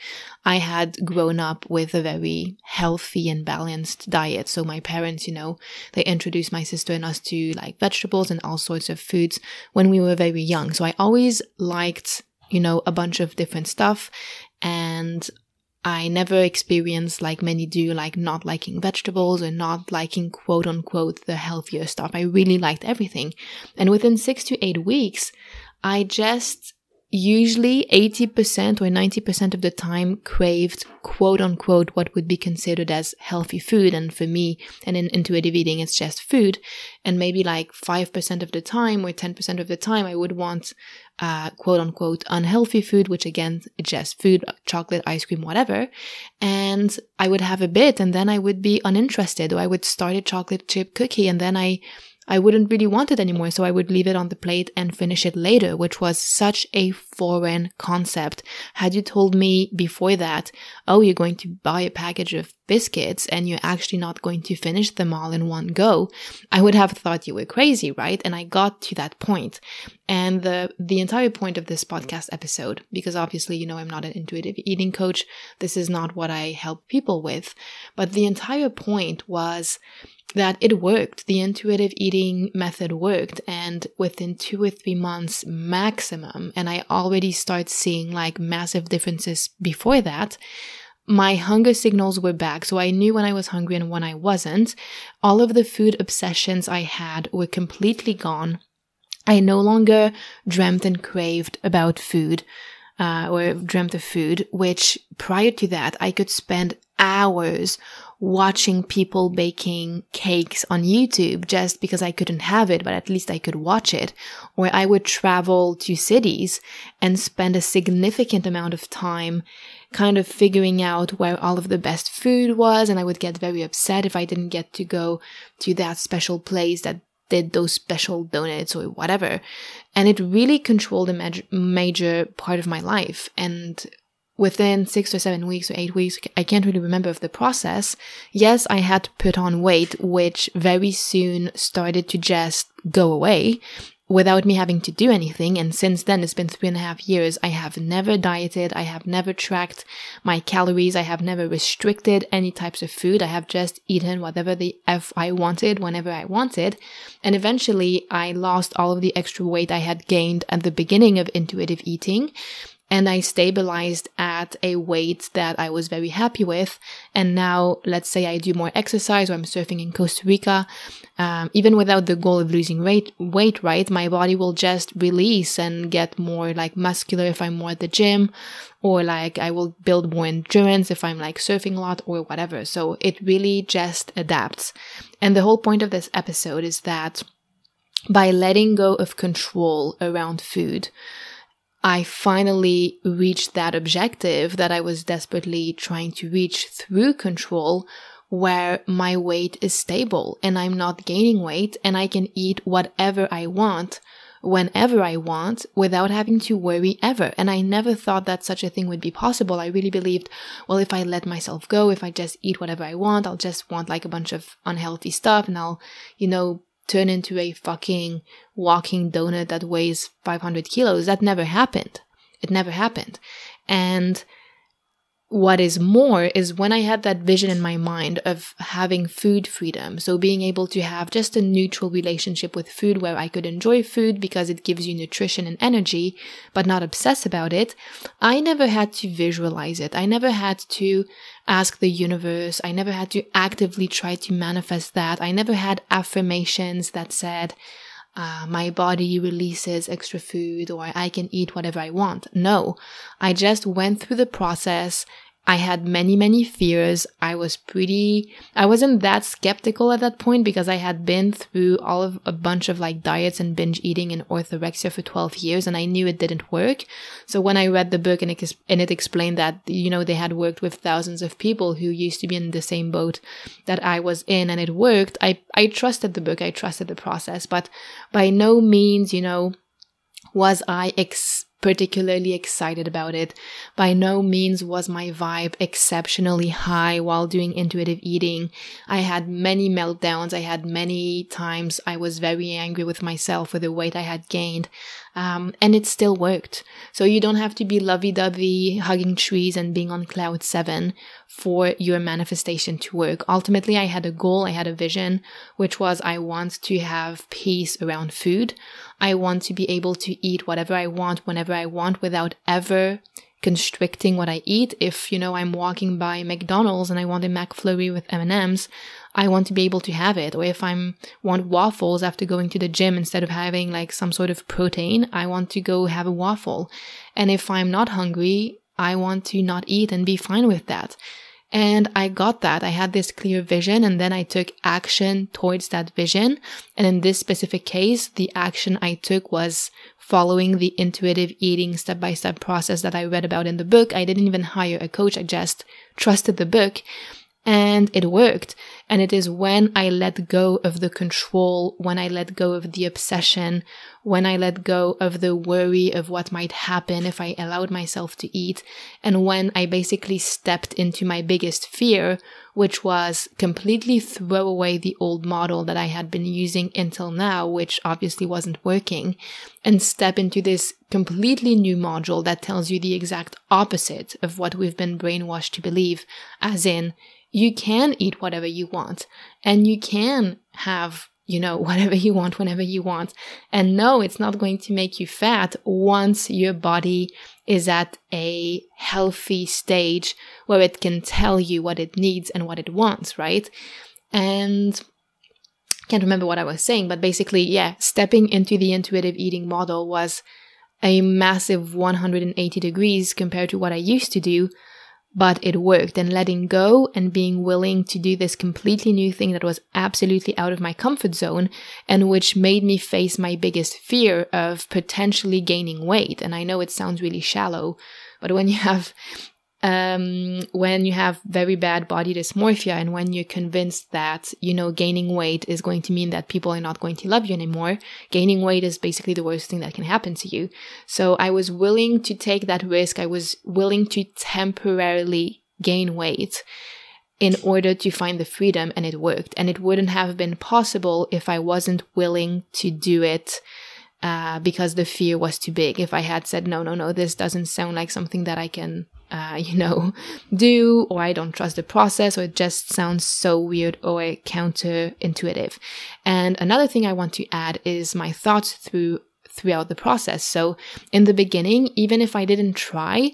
I had grown up with a very healthy and balanced diet. So my parents, you know, they introduced my sister and us to like vegetables and all sorts of foods when we were very young. So I always liked, you know, a bunch of different stuff and I never experienced like many do, like not liking vegetables or not liking quote unquote the healthier stuff. I really liked everything. And within six to eight weeks, I just usually 80% or 90% of the time craved quote unquote what would be considered as healthy food. And for me and in intuitive eating, it's just food. And maybe like 5% of the time or 10% of the time, I would want uh, quote unquote unhealthy food, which again, just food, chocolate, ice cream, whatever. And I would have a bit and then I would be uninterested or I would start a chocolate chip cookie and then I I wouldn't really want it anymore, so I would leave it on the plate and finish it later, which was such a foreign concept. Had you told me before that, oh, you're going to buy a package of biscuits and you're actually not going to finish them all in one go, I would have thought you were crazy, right? And I got to that point. And the, the entire point of this podcast episode, because obviously, you know, I'm not an intuitive eating coach. This is not what I help people with. But the entire point was that it worked. The intuitive eating method worked. And within two or three months maximum, and I already start seeing like massive differences before that, my hunger signals were back. So I knew when I was hungry and when I wasn't. All of the food obsessions I had were completely gone. I no longer dreamt and craved about food. Uh, or dreamt of food, which prior to that, I could spend hours watching people baking cakes on YouTube just because I couldn't have it, but at least I could watch it. Or I would travel to cities and spend a significant amount of time kind of figuring out where all of the best food was. And I would get very upset if I didn't get to go to that special place that did those special donuts or whatever. And it really controlled a major, major part of my life. And within six or seven weeks or eight weeks, I can't really remember of the process. Yes, I had put on weight, which very soon started to just go away without me having to do anything. And since then, it's been three and a half years. I have never dieted. I have never tracked my calories. I have never restricted any types of food. I have just eaten whatever the F I wanted whenever I wanted. And eventually I lost all of the extra weight I had gained at the beginning of intuitive eating and I stabilized at a weight that I was very happy with. And now, let's say I do more exercise or I'm surfing in Costa Rica, um, even without the goal of losing weight, weight, right? My body will just release and get more like muscular if I'm more at the gym, or like I will build more endurance if I'm like surfing a lot or whatever. So it really just adapts. And the whole point of this episode is that by letting go of control around food, I finally reached that objective that I was desperately trying to reach through control where my weight is stable and I'm not gaining weight and I can eat whatever I want whenever I want without having to worry ever. And I never thought that such a thing would be possible. I really believed, well, if I let myself go, if I just eat whatever I want, I'll just want like a bunch of unhealthy stuff and I'll, you know, turn into a fucking walking donut that weighs 500 kilos. That never happened. It never happened. And what is more is when I had that vision in my mind of having food freedom. So being able to have just a neutral relationship with food where I could enjoy food because it gives you nutrition and energy, but not obsess about it. I never had to visualize it. I never had to ask the universe. I never had to actively try to manifest that. I never had affirmations that said, uh, my body releases extra food or I can eat whatever I want. No, I just went through the process. I had many, many fears. I was pretty, I wasn't that skeptical at that point because I had been through all of a bunch of like diets and binge eating and orthorexia for 12 years and I knew it didn't work. So when I read the book and it, and it explained that, you know, they had worked with thousands of people who used to be in the same boat that I was in and it worked, I, I trusted the book. I trusted the process, but by no means, you know, was I ex- particularly excited about it. By no means was my vibe exceptionally high while doing intuitive eating. I had many meltdowns. I had many times I was very angry with myself for the weight I had gained. Um, and it still worked. So you don't have to be lovey-dovey, hugging trees and being on cloud seven for your manifestation to work. Ultimately, I had a goal, I had a vision, which was I want to have peace around food. I want to be able to eat whatever I want whenever I want without ever constricting what I eat. If, you know, I'm walking by McDonald's and I want a McFlurry with M&Ms, I want to be able to have it. Or if I'm want waffles after going to the gym instead of having like some sort of protein, I want to go have a waffle. And if I'm not hungry, I want to not eat and be fine with that. And I got that. I had this clear vision and then I took action towards that vision. And in this specific case, the action I took was following the intuitive eating step by step process that I read about in the book. I didn't even hire a coach. I just trusted the book and it worked. And it is when I let go of the control, when I let go of the obsession, when I let go of the worry of what might happen if I allowed myself to eat, and when I basically stepped into my biggest fear, which was completely throw away the old model that I had been using until now, which obviously wasn't working, and step into this completely new module that tells you the exact opposite of what we've been brainwashed to believe, as in, you can eat whatever you want and you can have you know, whatever you want, whenever you want. And no, it's not going to make you fat once your body is at a healthy stage where it can tell you what it needs and what it wants, right? And can't remember what I was saying, but basically, yeah, stepping into the intuitive eating model was a massive 180 degrees compared to what I used to do but it worked and letting go and being willing to do this completely new thing that was absolutely out of my comfort zone and which made me face my biggest fear of potentially gaining weight. And I know it sounds really shallow, but when you have um, when you have very bad body dysmorphia and when you're convinced that, you know, gaining weight is going to mean that people are not going to love you anymore, gaining weight is basically the worst thing that can happen to you. So I was willing to take that risk. I was willing to temporarily gain weight in order to find the freedom and it worked. And it wouldn't have been possible if I wasn't willing to do it uh, because the fear was too big. If I had said, no, no, no, this doesn't sound like something that I can uh, you know, do, or I don't trust the process, or it just sounds so weird or counterintuitive. And another thing I want to add is my thoughts through throughout the process. So in the beginning, even if I didn't try,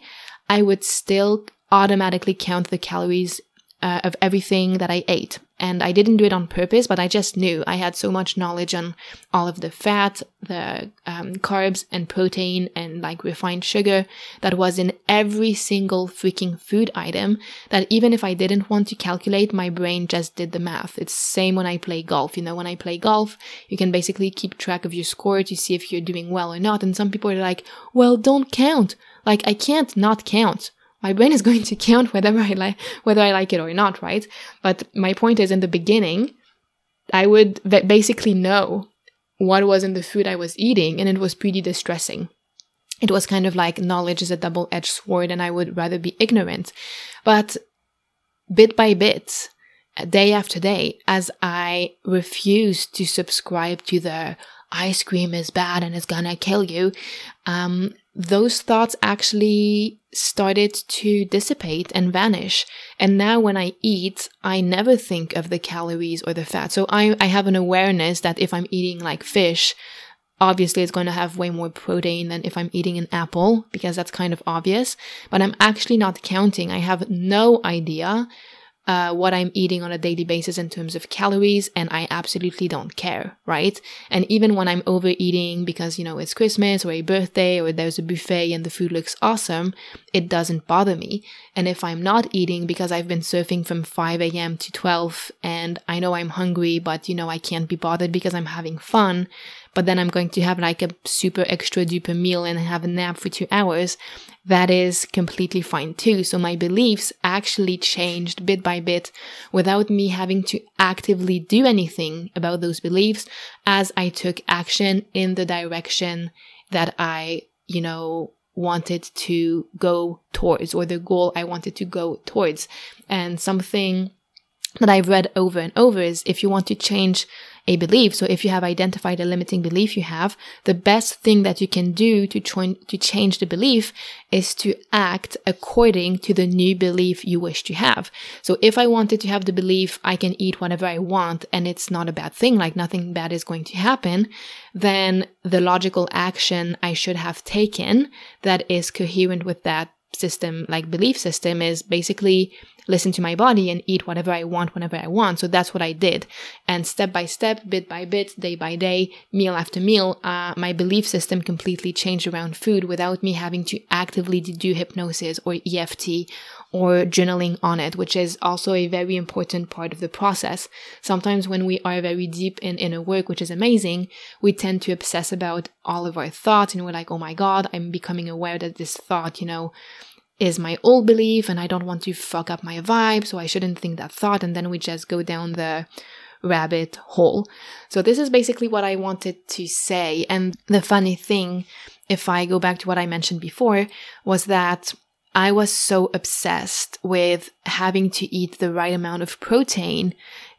I would still automatically count the calories uh, of everything that I ate. And I didn't do it on purpose, but I just knew I had so much knowledge on all of the fat, the um, carbs and protein and like refined sugar that was in every single freaking food item that even if I didn't want to calculate, my brain just did the math. It's same when I play golf. You know, when I play golf, you can basically keep track of your score to see if you're doing well or not. And some people are like, well, don't count. Like I can't not count my brain is going to count whether I like whether I like it or not, right? But my point is in the beginning, I would basically know what was in the food I was eating and it was pretty distressing. It was kind of like knowledge is a double-edged sword and I would rather be ignorant. But bit by bit, day after day, as I refused to subscribe to the ice cream is bad and it's gonna kill you, um, those thoughts actually started to dissipate and vanish. And now when I eat, I never think of the calories or the fat. So I, I have an awareness that if I'm eating like fish, obviously it's going to have way more protein than if I'm eating an apple because that's kind of obvious. But I'm actually not counting. I have no idea uh, what I'm eating on a daily basis in terms of calories, and I absolutely don't care, right? And even when I'm overeating because, you know, it's Christmas or a birthday or there's a buffet and the food looks awesome, it doesn't bother me. And if I'm not eating because I've been surfing from 5 a.m. to 12 and I know I'm hungry, but, you know, I can't be bothered because I'm having fun, but then I'm going to have like a super extra duper meal and have a nap for two hours, that is completely fine too. So my beliefs actually changed bit by bit without me having to actively do anything about those beliefs as I took action in the direction that I, you know, wanted to go towards or the goal I wanted to go towards. And something that I've read over and over is if you want to change a belief. So if you have identified a limiting belief you have, the best thing that you can do to to change the belief is to act according to the new belief you wish to have. So if I wanted to have the belief I can eat whatever I want and it's not a bad thing, like nothing bad is going to happen, then the logical action I should have taken that is coherent with that system, like belief system, is basically listen to my body and eat whatever I want whenever I want. So that's what I did. And step by step, bit by bit, day by day, meal after meal, uh, my belief system completely changed around food without me having to actively do hypnosis or EFT or journaling on it, which is also a very important part of the process. Sometimes when we are very deep in inner work, which is amazing, we tend to obsess about all of our thoughts and we're like, oh my God, I'm becoming aware that this thought, you know, is my old belief and I don't want to fuck up my vibe, so I shouldn't think that thought. And then we just go down the rabbit hole. So this is basically what I wanted to say. And the funny thing, if I go back to what I mentioned before, was that I was so obsessed with having to eat the right amount of protein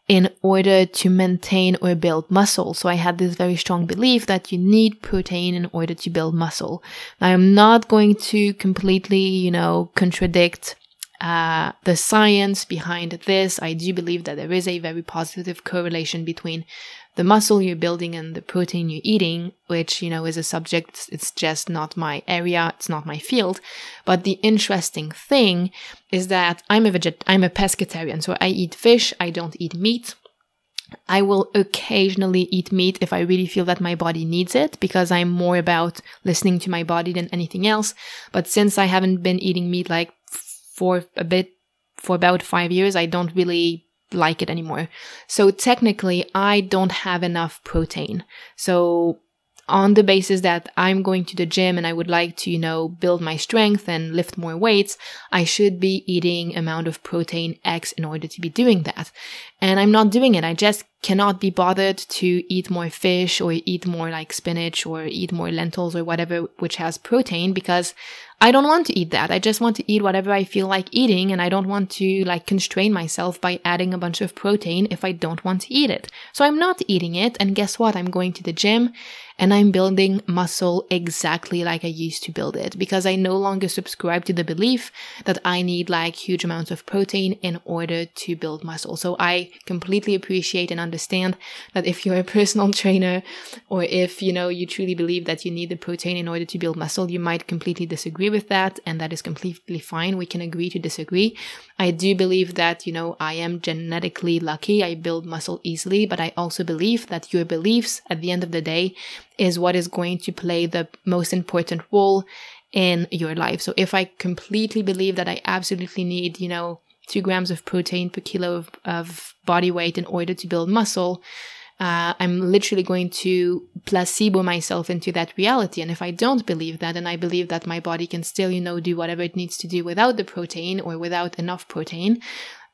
in order to maintain or build muscle. So I had this very strong belief that you need protein in order to build muscle. I am not going to completely, you know, contradict uh, the science behind this. I do believe that there is a very positive correlation between the muscle you're building and the protein you're eating, which, you know, is a subject. It's just not my area. It's not my field. But the interesting thing is that I'm a veget, I'm a pescatarian. So I eat fish. I don't eat meat. I will occasionally eat meat if I really feel that my body needs it because I'm more about listening to my body than anything else. But since I haven't been eating meat like for a bit, for about five years, I don't really like it anymore. So technically, I don't have enough protein. So on the basis that I'm going to the gym and I would like to, you know, build my strength and lift more weights, I should be eating amount of protein X in order to be doing that. And I'm not doing it. I just cannot be bothered to eat more fish or eat more like spinach or eat more lentils or whatever which has protein because I don't want to eat that. I just want to eat whatever I feel like eating and I don't want to like constrain myself by adding a bunch of protein if I don't want to eat it. So I'm not eating it and guess what? I'm going to the gym and I'm building muscle exactly like I used to build it because I no longer subscribe to the belief that I need like huge amounts of protein in order to build muscle. So I completely appreciate and understand that if you're a personal trainer or if, you know, you truly believe that you need the protein in order to build muscle, you might completely disagree with that. And that is completely fine. We can agree to disagree. I do believe that, you know, I am genetically lucky. I build muscle easily, but I also believe that your beliefs at the end of the day is what is going to play the most important role in your life. So if I completely believe that I absolutely need, you know, two grams of protein per kilo of, of body weight in order to build muscle, uh, I'm literally going to placebo myself into that reality. And if I don't believe that, and I believe that my body can still, you know, do whatever it needs to do without the protein or without enough protein,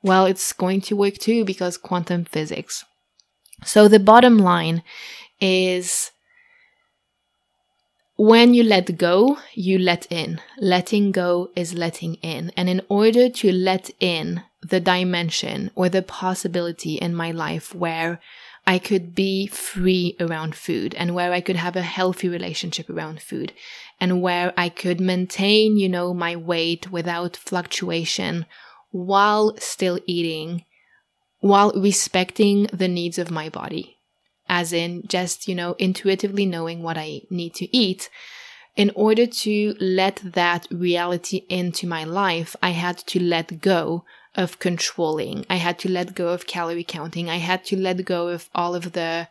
well, it's going to work too because quantum physics. So the bottom line is when you let go, you let in. Letting go is letting in. And in order to let in the dimension or the possibility in my life where I could be free around food and where I could have a healthy relationship around food and where I could maintain, you know, my weight without fluctuation while still eating, while respecting the needs of my body as in just, you know, intuitively knowing what I need to eat. In order to let that reality into my life, I had to let go of controlling. I had to let go of calorie counting. I had to let go of all of the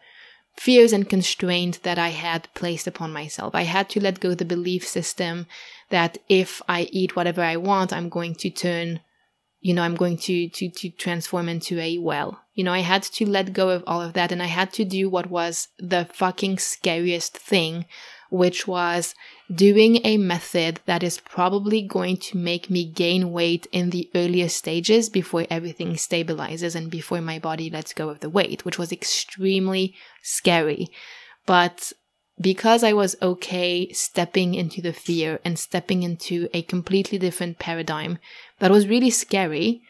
fears and constraints that I had placed upon myself. I had to let go the belief system that if I eat whatever I want, I'm going to turn, you know, I'm going to, to, to transform into a well. You know, I had to let go of all of that and I had to do what was the fucking scariest thing, which was doing a method that is probably going to make me gain weight in the earlier stages before everything stabilizes and before my body lets go of the weight, which was extremely scary. But because I was okay stepping into the fear and stepping into a completely different paradigm that was really scary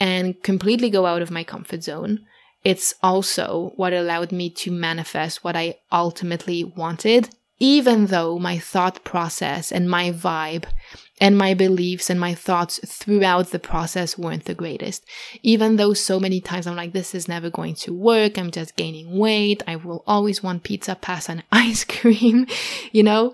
and completely go out of my comfort zone, it's also what allowed me to manifest what I ultimately wanted even though my thought process and my vibe and my beliefs and my thoughts throughout the process weren't the greatest. Even though so many times I'm like, this is never going to work. I'm just gaining weight. I will always want pizza, pasta, and ice cream, you know?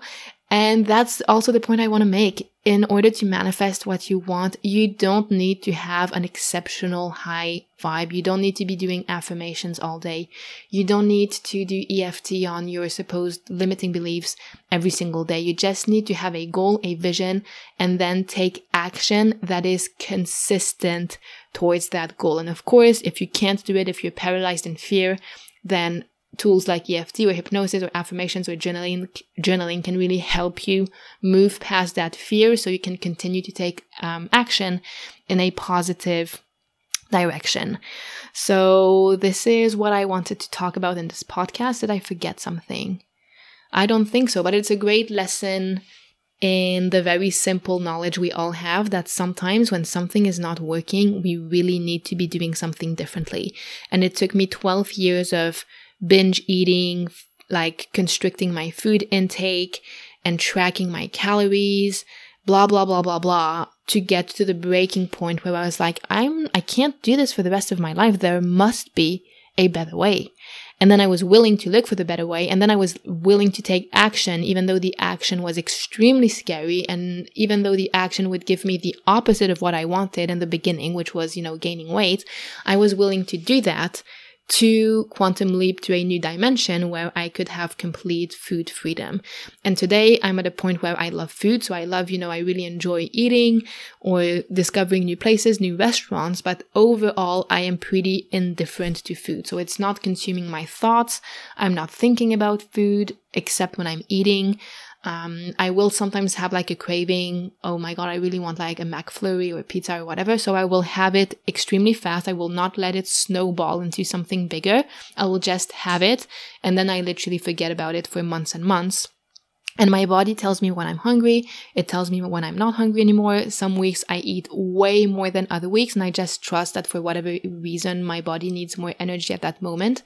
And that's also the point I want to make. In order to manifest what you want, you don't need to have an exceptional high vibe. You don't need to be doing affirmations all day. You don't need to do EFT on your supposed limiting beliefs every single day. You just need to have a goal, a vision, and then take action that is consistent towards that goal. And of course, if you can't do it, if you're paralyzed in fear, then tools like EFT or hypnosis or affirmations or journaling, journaling can really help you move past that fear so you can continue to take um, action in a positive direction. So, this is what I wanted to talk about in this podcast. Did I forget something? I don't think so, but it's a great lesson in the very simple knowledge we all have that sometimes when something is not working, we really need to be doing something differently. And it took me 12 years of binge eating, like constricting my food intake and tracking my calories, blah, blah, blah, blah, blah, to get to the breaking point where I was like, I'm, I can't do this for the rest of my life. There must be a better way. And then I was willing to look for the better way. And then I was willing to take action, even though the action was extremely scary. And even though the action would give me the opposite of what I wanted in the beginning, which was, you know, gaining weight, I was willing to do that to quantum leap to a new dimension where I could have complete food freedom. And today I'm at a point where I love food. So I love, you know, I really enjoy eating or discovering new places, new restaurants, but overall I am pretty indifferent to food. So it's not consuming my thoughts. I'm not thinking about food except when I'm eating. Um, I will sometimes have like a craving. Oh my God, I really want like a McFlurry or pizza or whatever. So I will have it extremely fast. I will not let it snowball into something bigger. I will just have it. And then I literally forget about it for months and months. And my body tells me when I'm hungry. It tells me when I'm not hungry anymore. Some weeks I eat way more than other weeks. And I just trust that for whatever reason, my body needs more energy at that moment.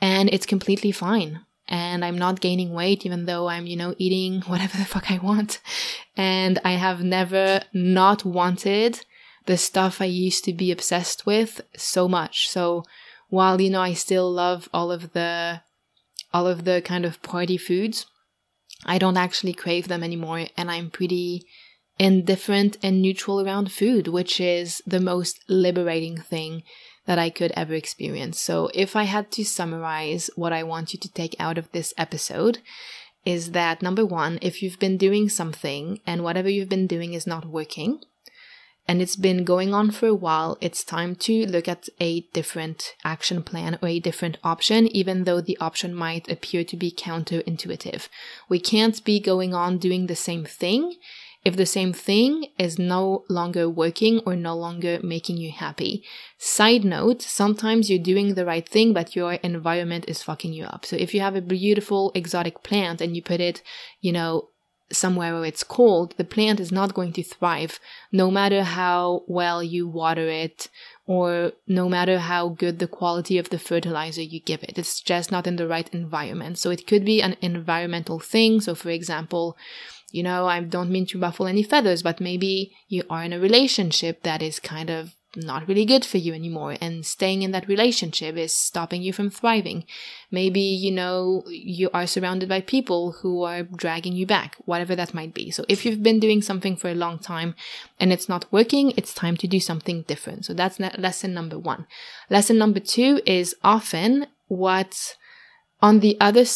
And it's completely fine and I'm not gaining weight, even though I'm, you know, eating whatever the fuck I want. And I have never not wanted the stuff I used to be obsessed with so much. So while, you know, I still love all of the, all of the kind of party foods, I don't actually crave them anymore. And I'm pretty indifferent and neutral around food, which is the most liberating thing that I could ever experience. So if I had to summarize what I want you to take out of this episode, is that number one, if you've been doing something and whatever you've been doing is not working, and it's been going on for a while, it's time to look at a different action plan or a different option, even though the option might appear to be counterintuitive. We can't be going on doing the same thing if the same thing is no longer working or no longer making you happy. Side note, sometimes you're doing the right thing, but your environment is fucking you up. So if you have a beautiful exotic plant and you put it, you know, somewhere where it's cold, the plant is not going to thrive no matter how well you water it or no matter how good the quality of the fertilizer you give it. It's just not in the right environment. So it could be an environmental thing. So for example, you know, I don't mean to ruffle any feathers, but maybe you are in a relationship that is kind of not really good for you anymore and staying in that relationship is stopping you from thriving. Maybe, you know, you are surrounded by people who are dragging you back, whatever that might be. So if you've been doing something for a long time and it's not working, it's time to do something different. So that's lesson number one. Lesson number two is often what on the other,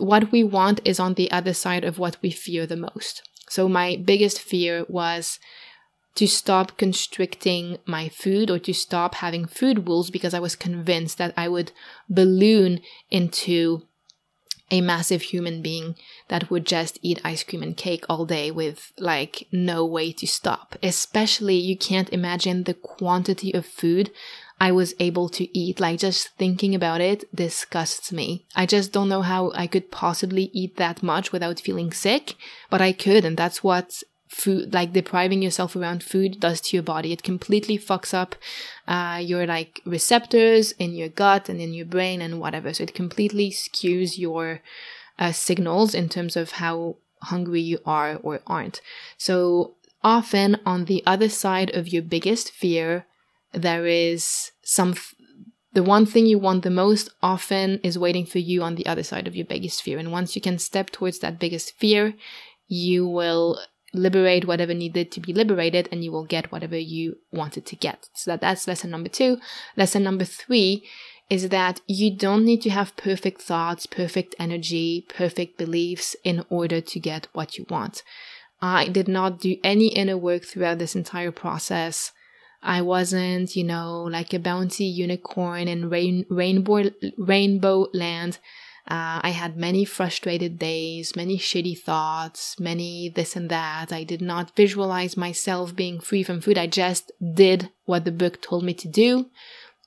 what we want is on the other side of what we fear the most. So my biggest fear was to stop constricting my food or to stop having food rules because I was convinced that I would balloon into a massive human being that would just eat ice cream and cake all day with like no way to stop. Especially you can't imagine the quantity of food I was able to eat. Like just thinking about it disgusts me. I just don't know how I could possibly eat that much without feeling sick, but I could. And that's what food, like depriving yourself around food does to your body. It completely fucks up uh, your like receptors in your gut and in your brain and whatever. So it completely skews your uh, signals in terms of how hungry you are or aren't. So often on the other side of your biggest fear, there is some the one thing you want the most often is waiting for you on the other side of your biggest fear. And once you can step towards that biggest fear, you will liberate whatever needed to be liberated and you will get whatever you wanted to get. So that, that's lesson number two. Lesson number three is that you don't need to have perfect thoughts, perfect energy, perfect beliefs in order to get what you want. I did not do any inner work throughout this entire process. I wasn't, you know, like a bounty unicorn in rain, rainbow, rainbow land. Uh, I had many frustrated days, many shitty thoughts, many this and that. I did not visualize myself being free from food. I just did what the book told me to do,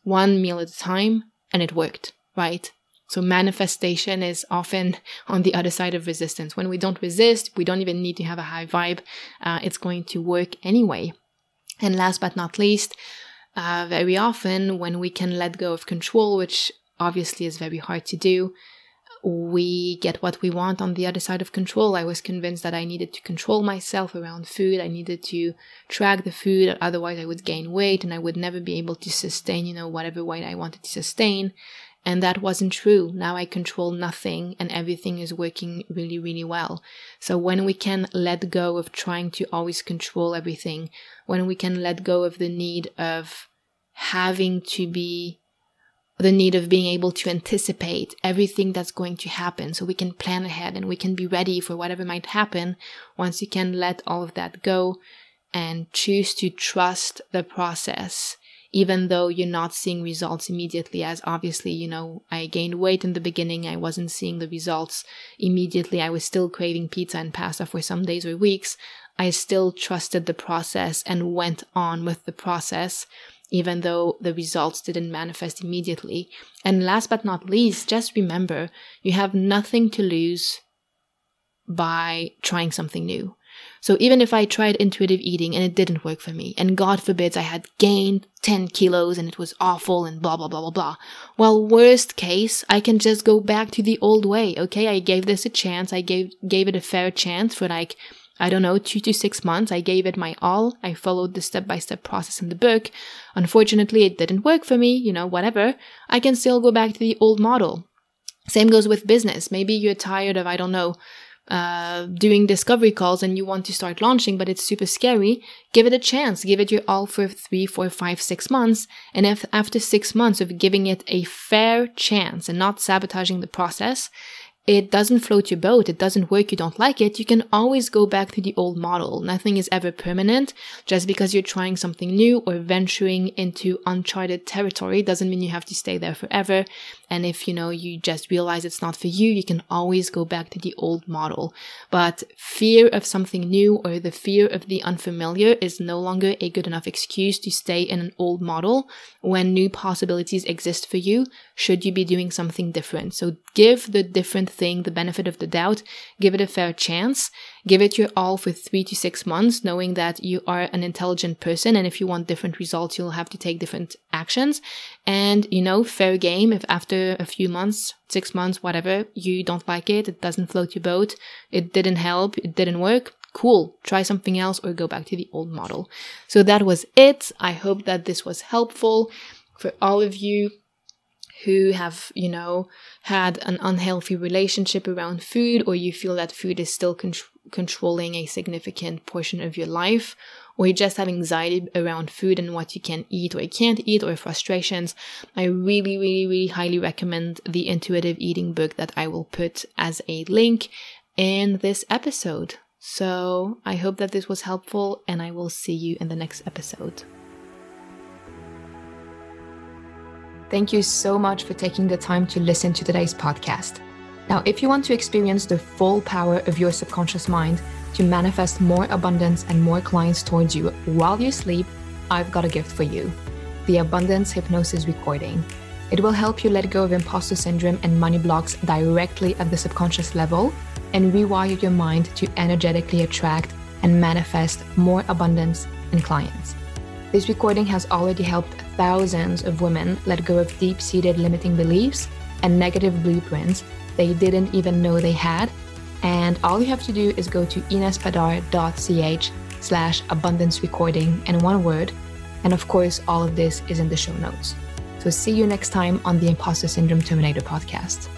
one meal at a time, and it worked, right? So manifestation is often on the other side of resistance. When we don't resist, we don't even need to have a high vibe. Uh, it's going to work anyway. And last but not least, uh, very often when we can let go of control, which obviously is very hard to do, we get what we want on the other side of control. I was convinced that I needed to control myself around food. I needed to track the food, otherwise I would gain weight and I would never be able to sustain, you know, whatever weight I wanted to sustain. And that wasn't true. Now I control nothing and everything is working really, really well. So when we can let go of trying to always control everything, when we can let go of the need of having to be the need of being able to anticipate everything that's going to happen so we can plan ahead and we can be ready for whatever might happen once you can let all of that go and choose to trust the process even though you're not seeing results immediately, as obviously, you know, I gained weight in the beginning, I wasn't seeing the results immediately, I was still craving pizza and pasta for some days or weeks. I still trusted the process and went on with the process, even though the results didn't manifest immediately. And last but not least, just remember you have nothing to lose by trying something new. So even if I tried intuitive eating and it didn't work for me, and God forbids I had gained 10 kilos and it was awful and blah, blah, blah, blah, blah. Well, worst case, I can just go back to the old way. Okay. I gave this a chance. I gave, gave it a fair chance for like, I don't know, two to six months. I gave it my all. I followed the step by step process in the book. Unfortunately, it didn't work for me, you know, whatever. I can still go back to the old model. Same goes with business. Maybe you're tired of, I don't know, uh, doing discovery calls and you want to start launching, but it's super scary, give it a chance. Give it your all for three, four, five, six months. And if after six months of giving it a fair chance and not sabotaging the process, it doesn't float your boat, it doesn't work, you don't like it, you can always go back to the old model. Nothing is ever permanent. Just because you're trying something new or venturing into uncharted territory doesn't mean you have to stay there forever. And if, you know, you just realize it's not for you, you can always go back to the old model. But fear of something new or the fear of the unfamiliar is no longer a good enough excuse to stay in an old model when new possibilities exist for you, should you be doing something different. So give the different thing the benefit of the doubt, give it a fair chance, give it your all for three to six months, knowing that you are an intelligent person. And if you want different results, you'll have to take different actions. And, you know, fair game. If after a few months, six months, whatever, you don't like it, it doesn't float your boat, it didn't help, it didn't work, cool, try something else or go back to the old model. So that was it. I hope that this was helpful for all of you who have, you know, had an unhealthy relationship around food, or you feel that food is still con- controlling a significant portion of your life, or you just have anxiety around food and what you can eat or you can't eat, or frustrations, I really, really, really highly recommend the intuitive eating book that I will put as a link in this episode. So I hope that this was helpful, and I will see you in the next episode. Thank you so much for taking the time to listen to today's podcast. Now, if you want to experience the full power of your subconscious mind to manifest more abundance and more clients towards you while you sleep, I've got a gift for you the Abundance Hypnosis Recording. It will help you let go of imposter syndrome and money blocks directly at the subconscious level and rewire your mind to energetically attract and manifest more abundance and clients. This recording has already helped thousands of women let go of deep seated limiting beliefs and negative blueprints they didn't even know they had. And all you have to do is go to inespadar.ch slash abundance recording in one word. And of course, all of this is in the show notes. So see you next time on the Imposter Syndrome Terminator podcast.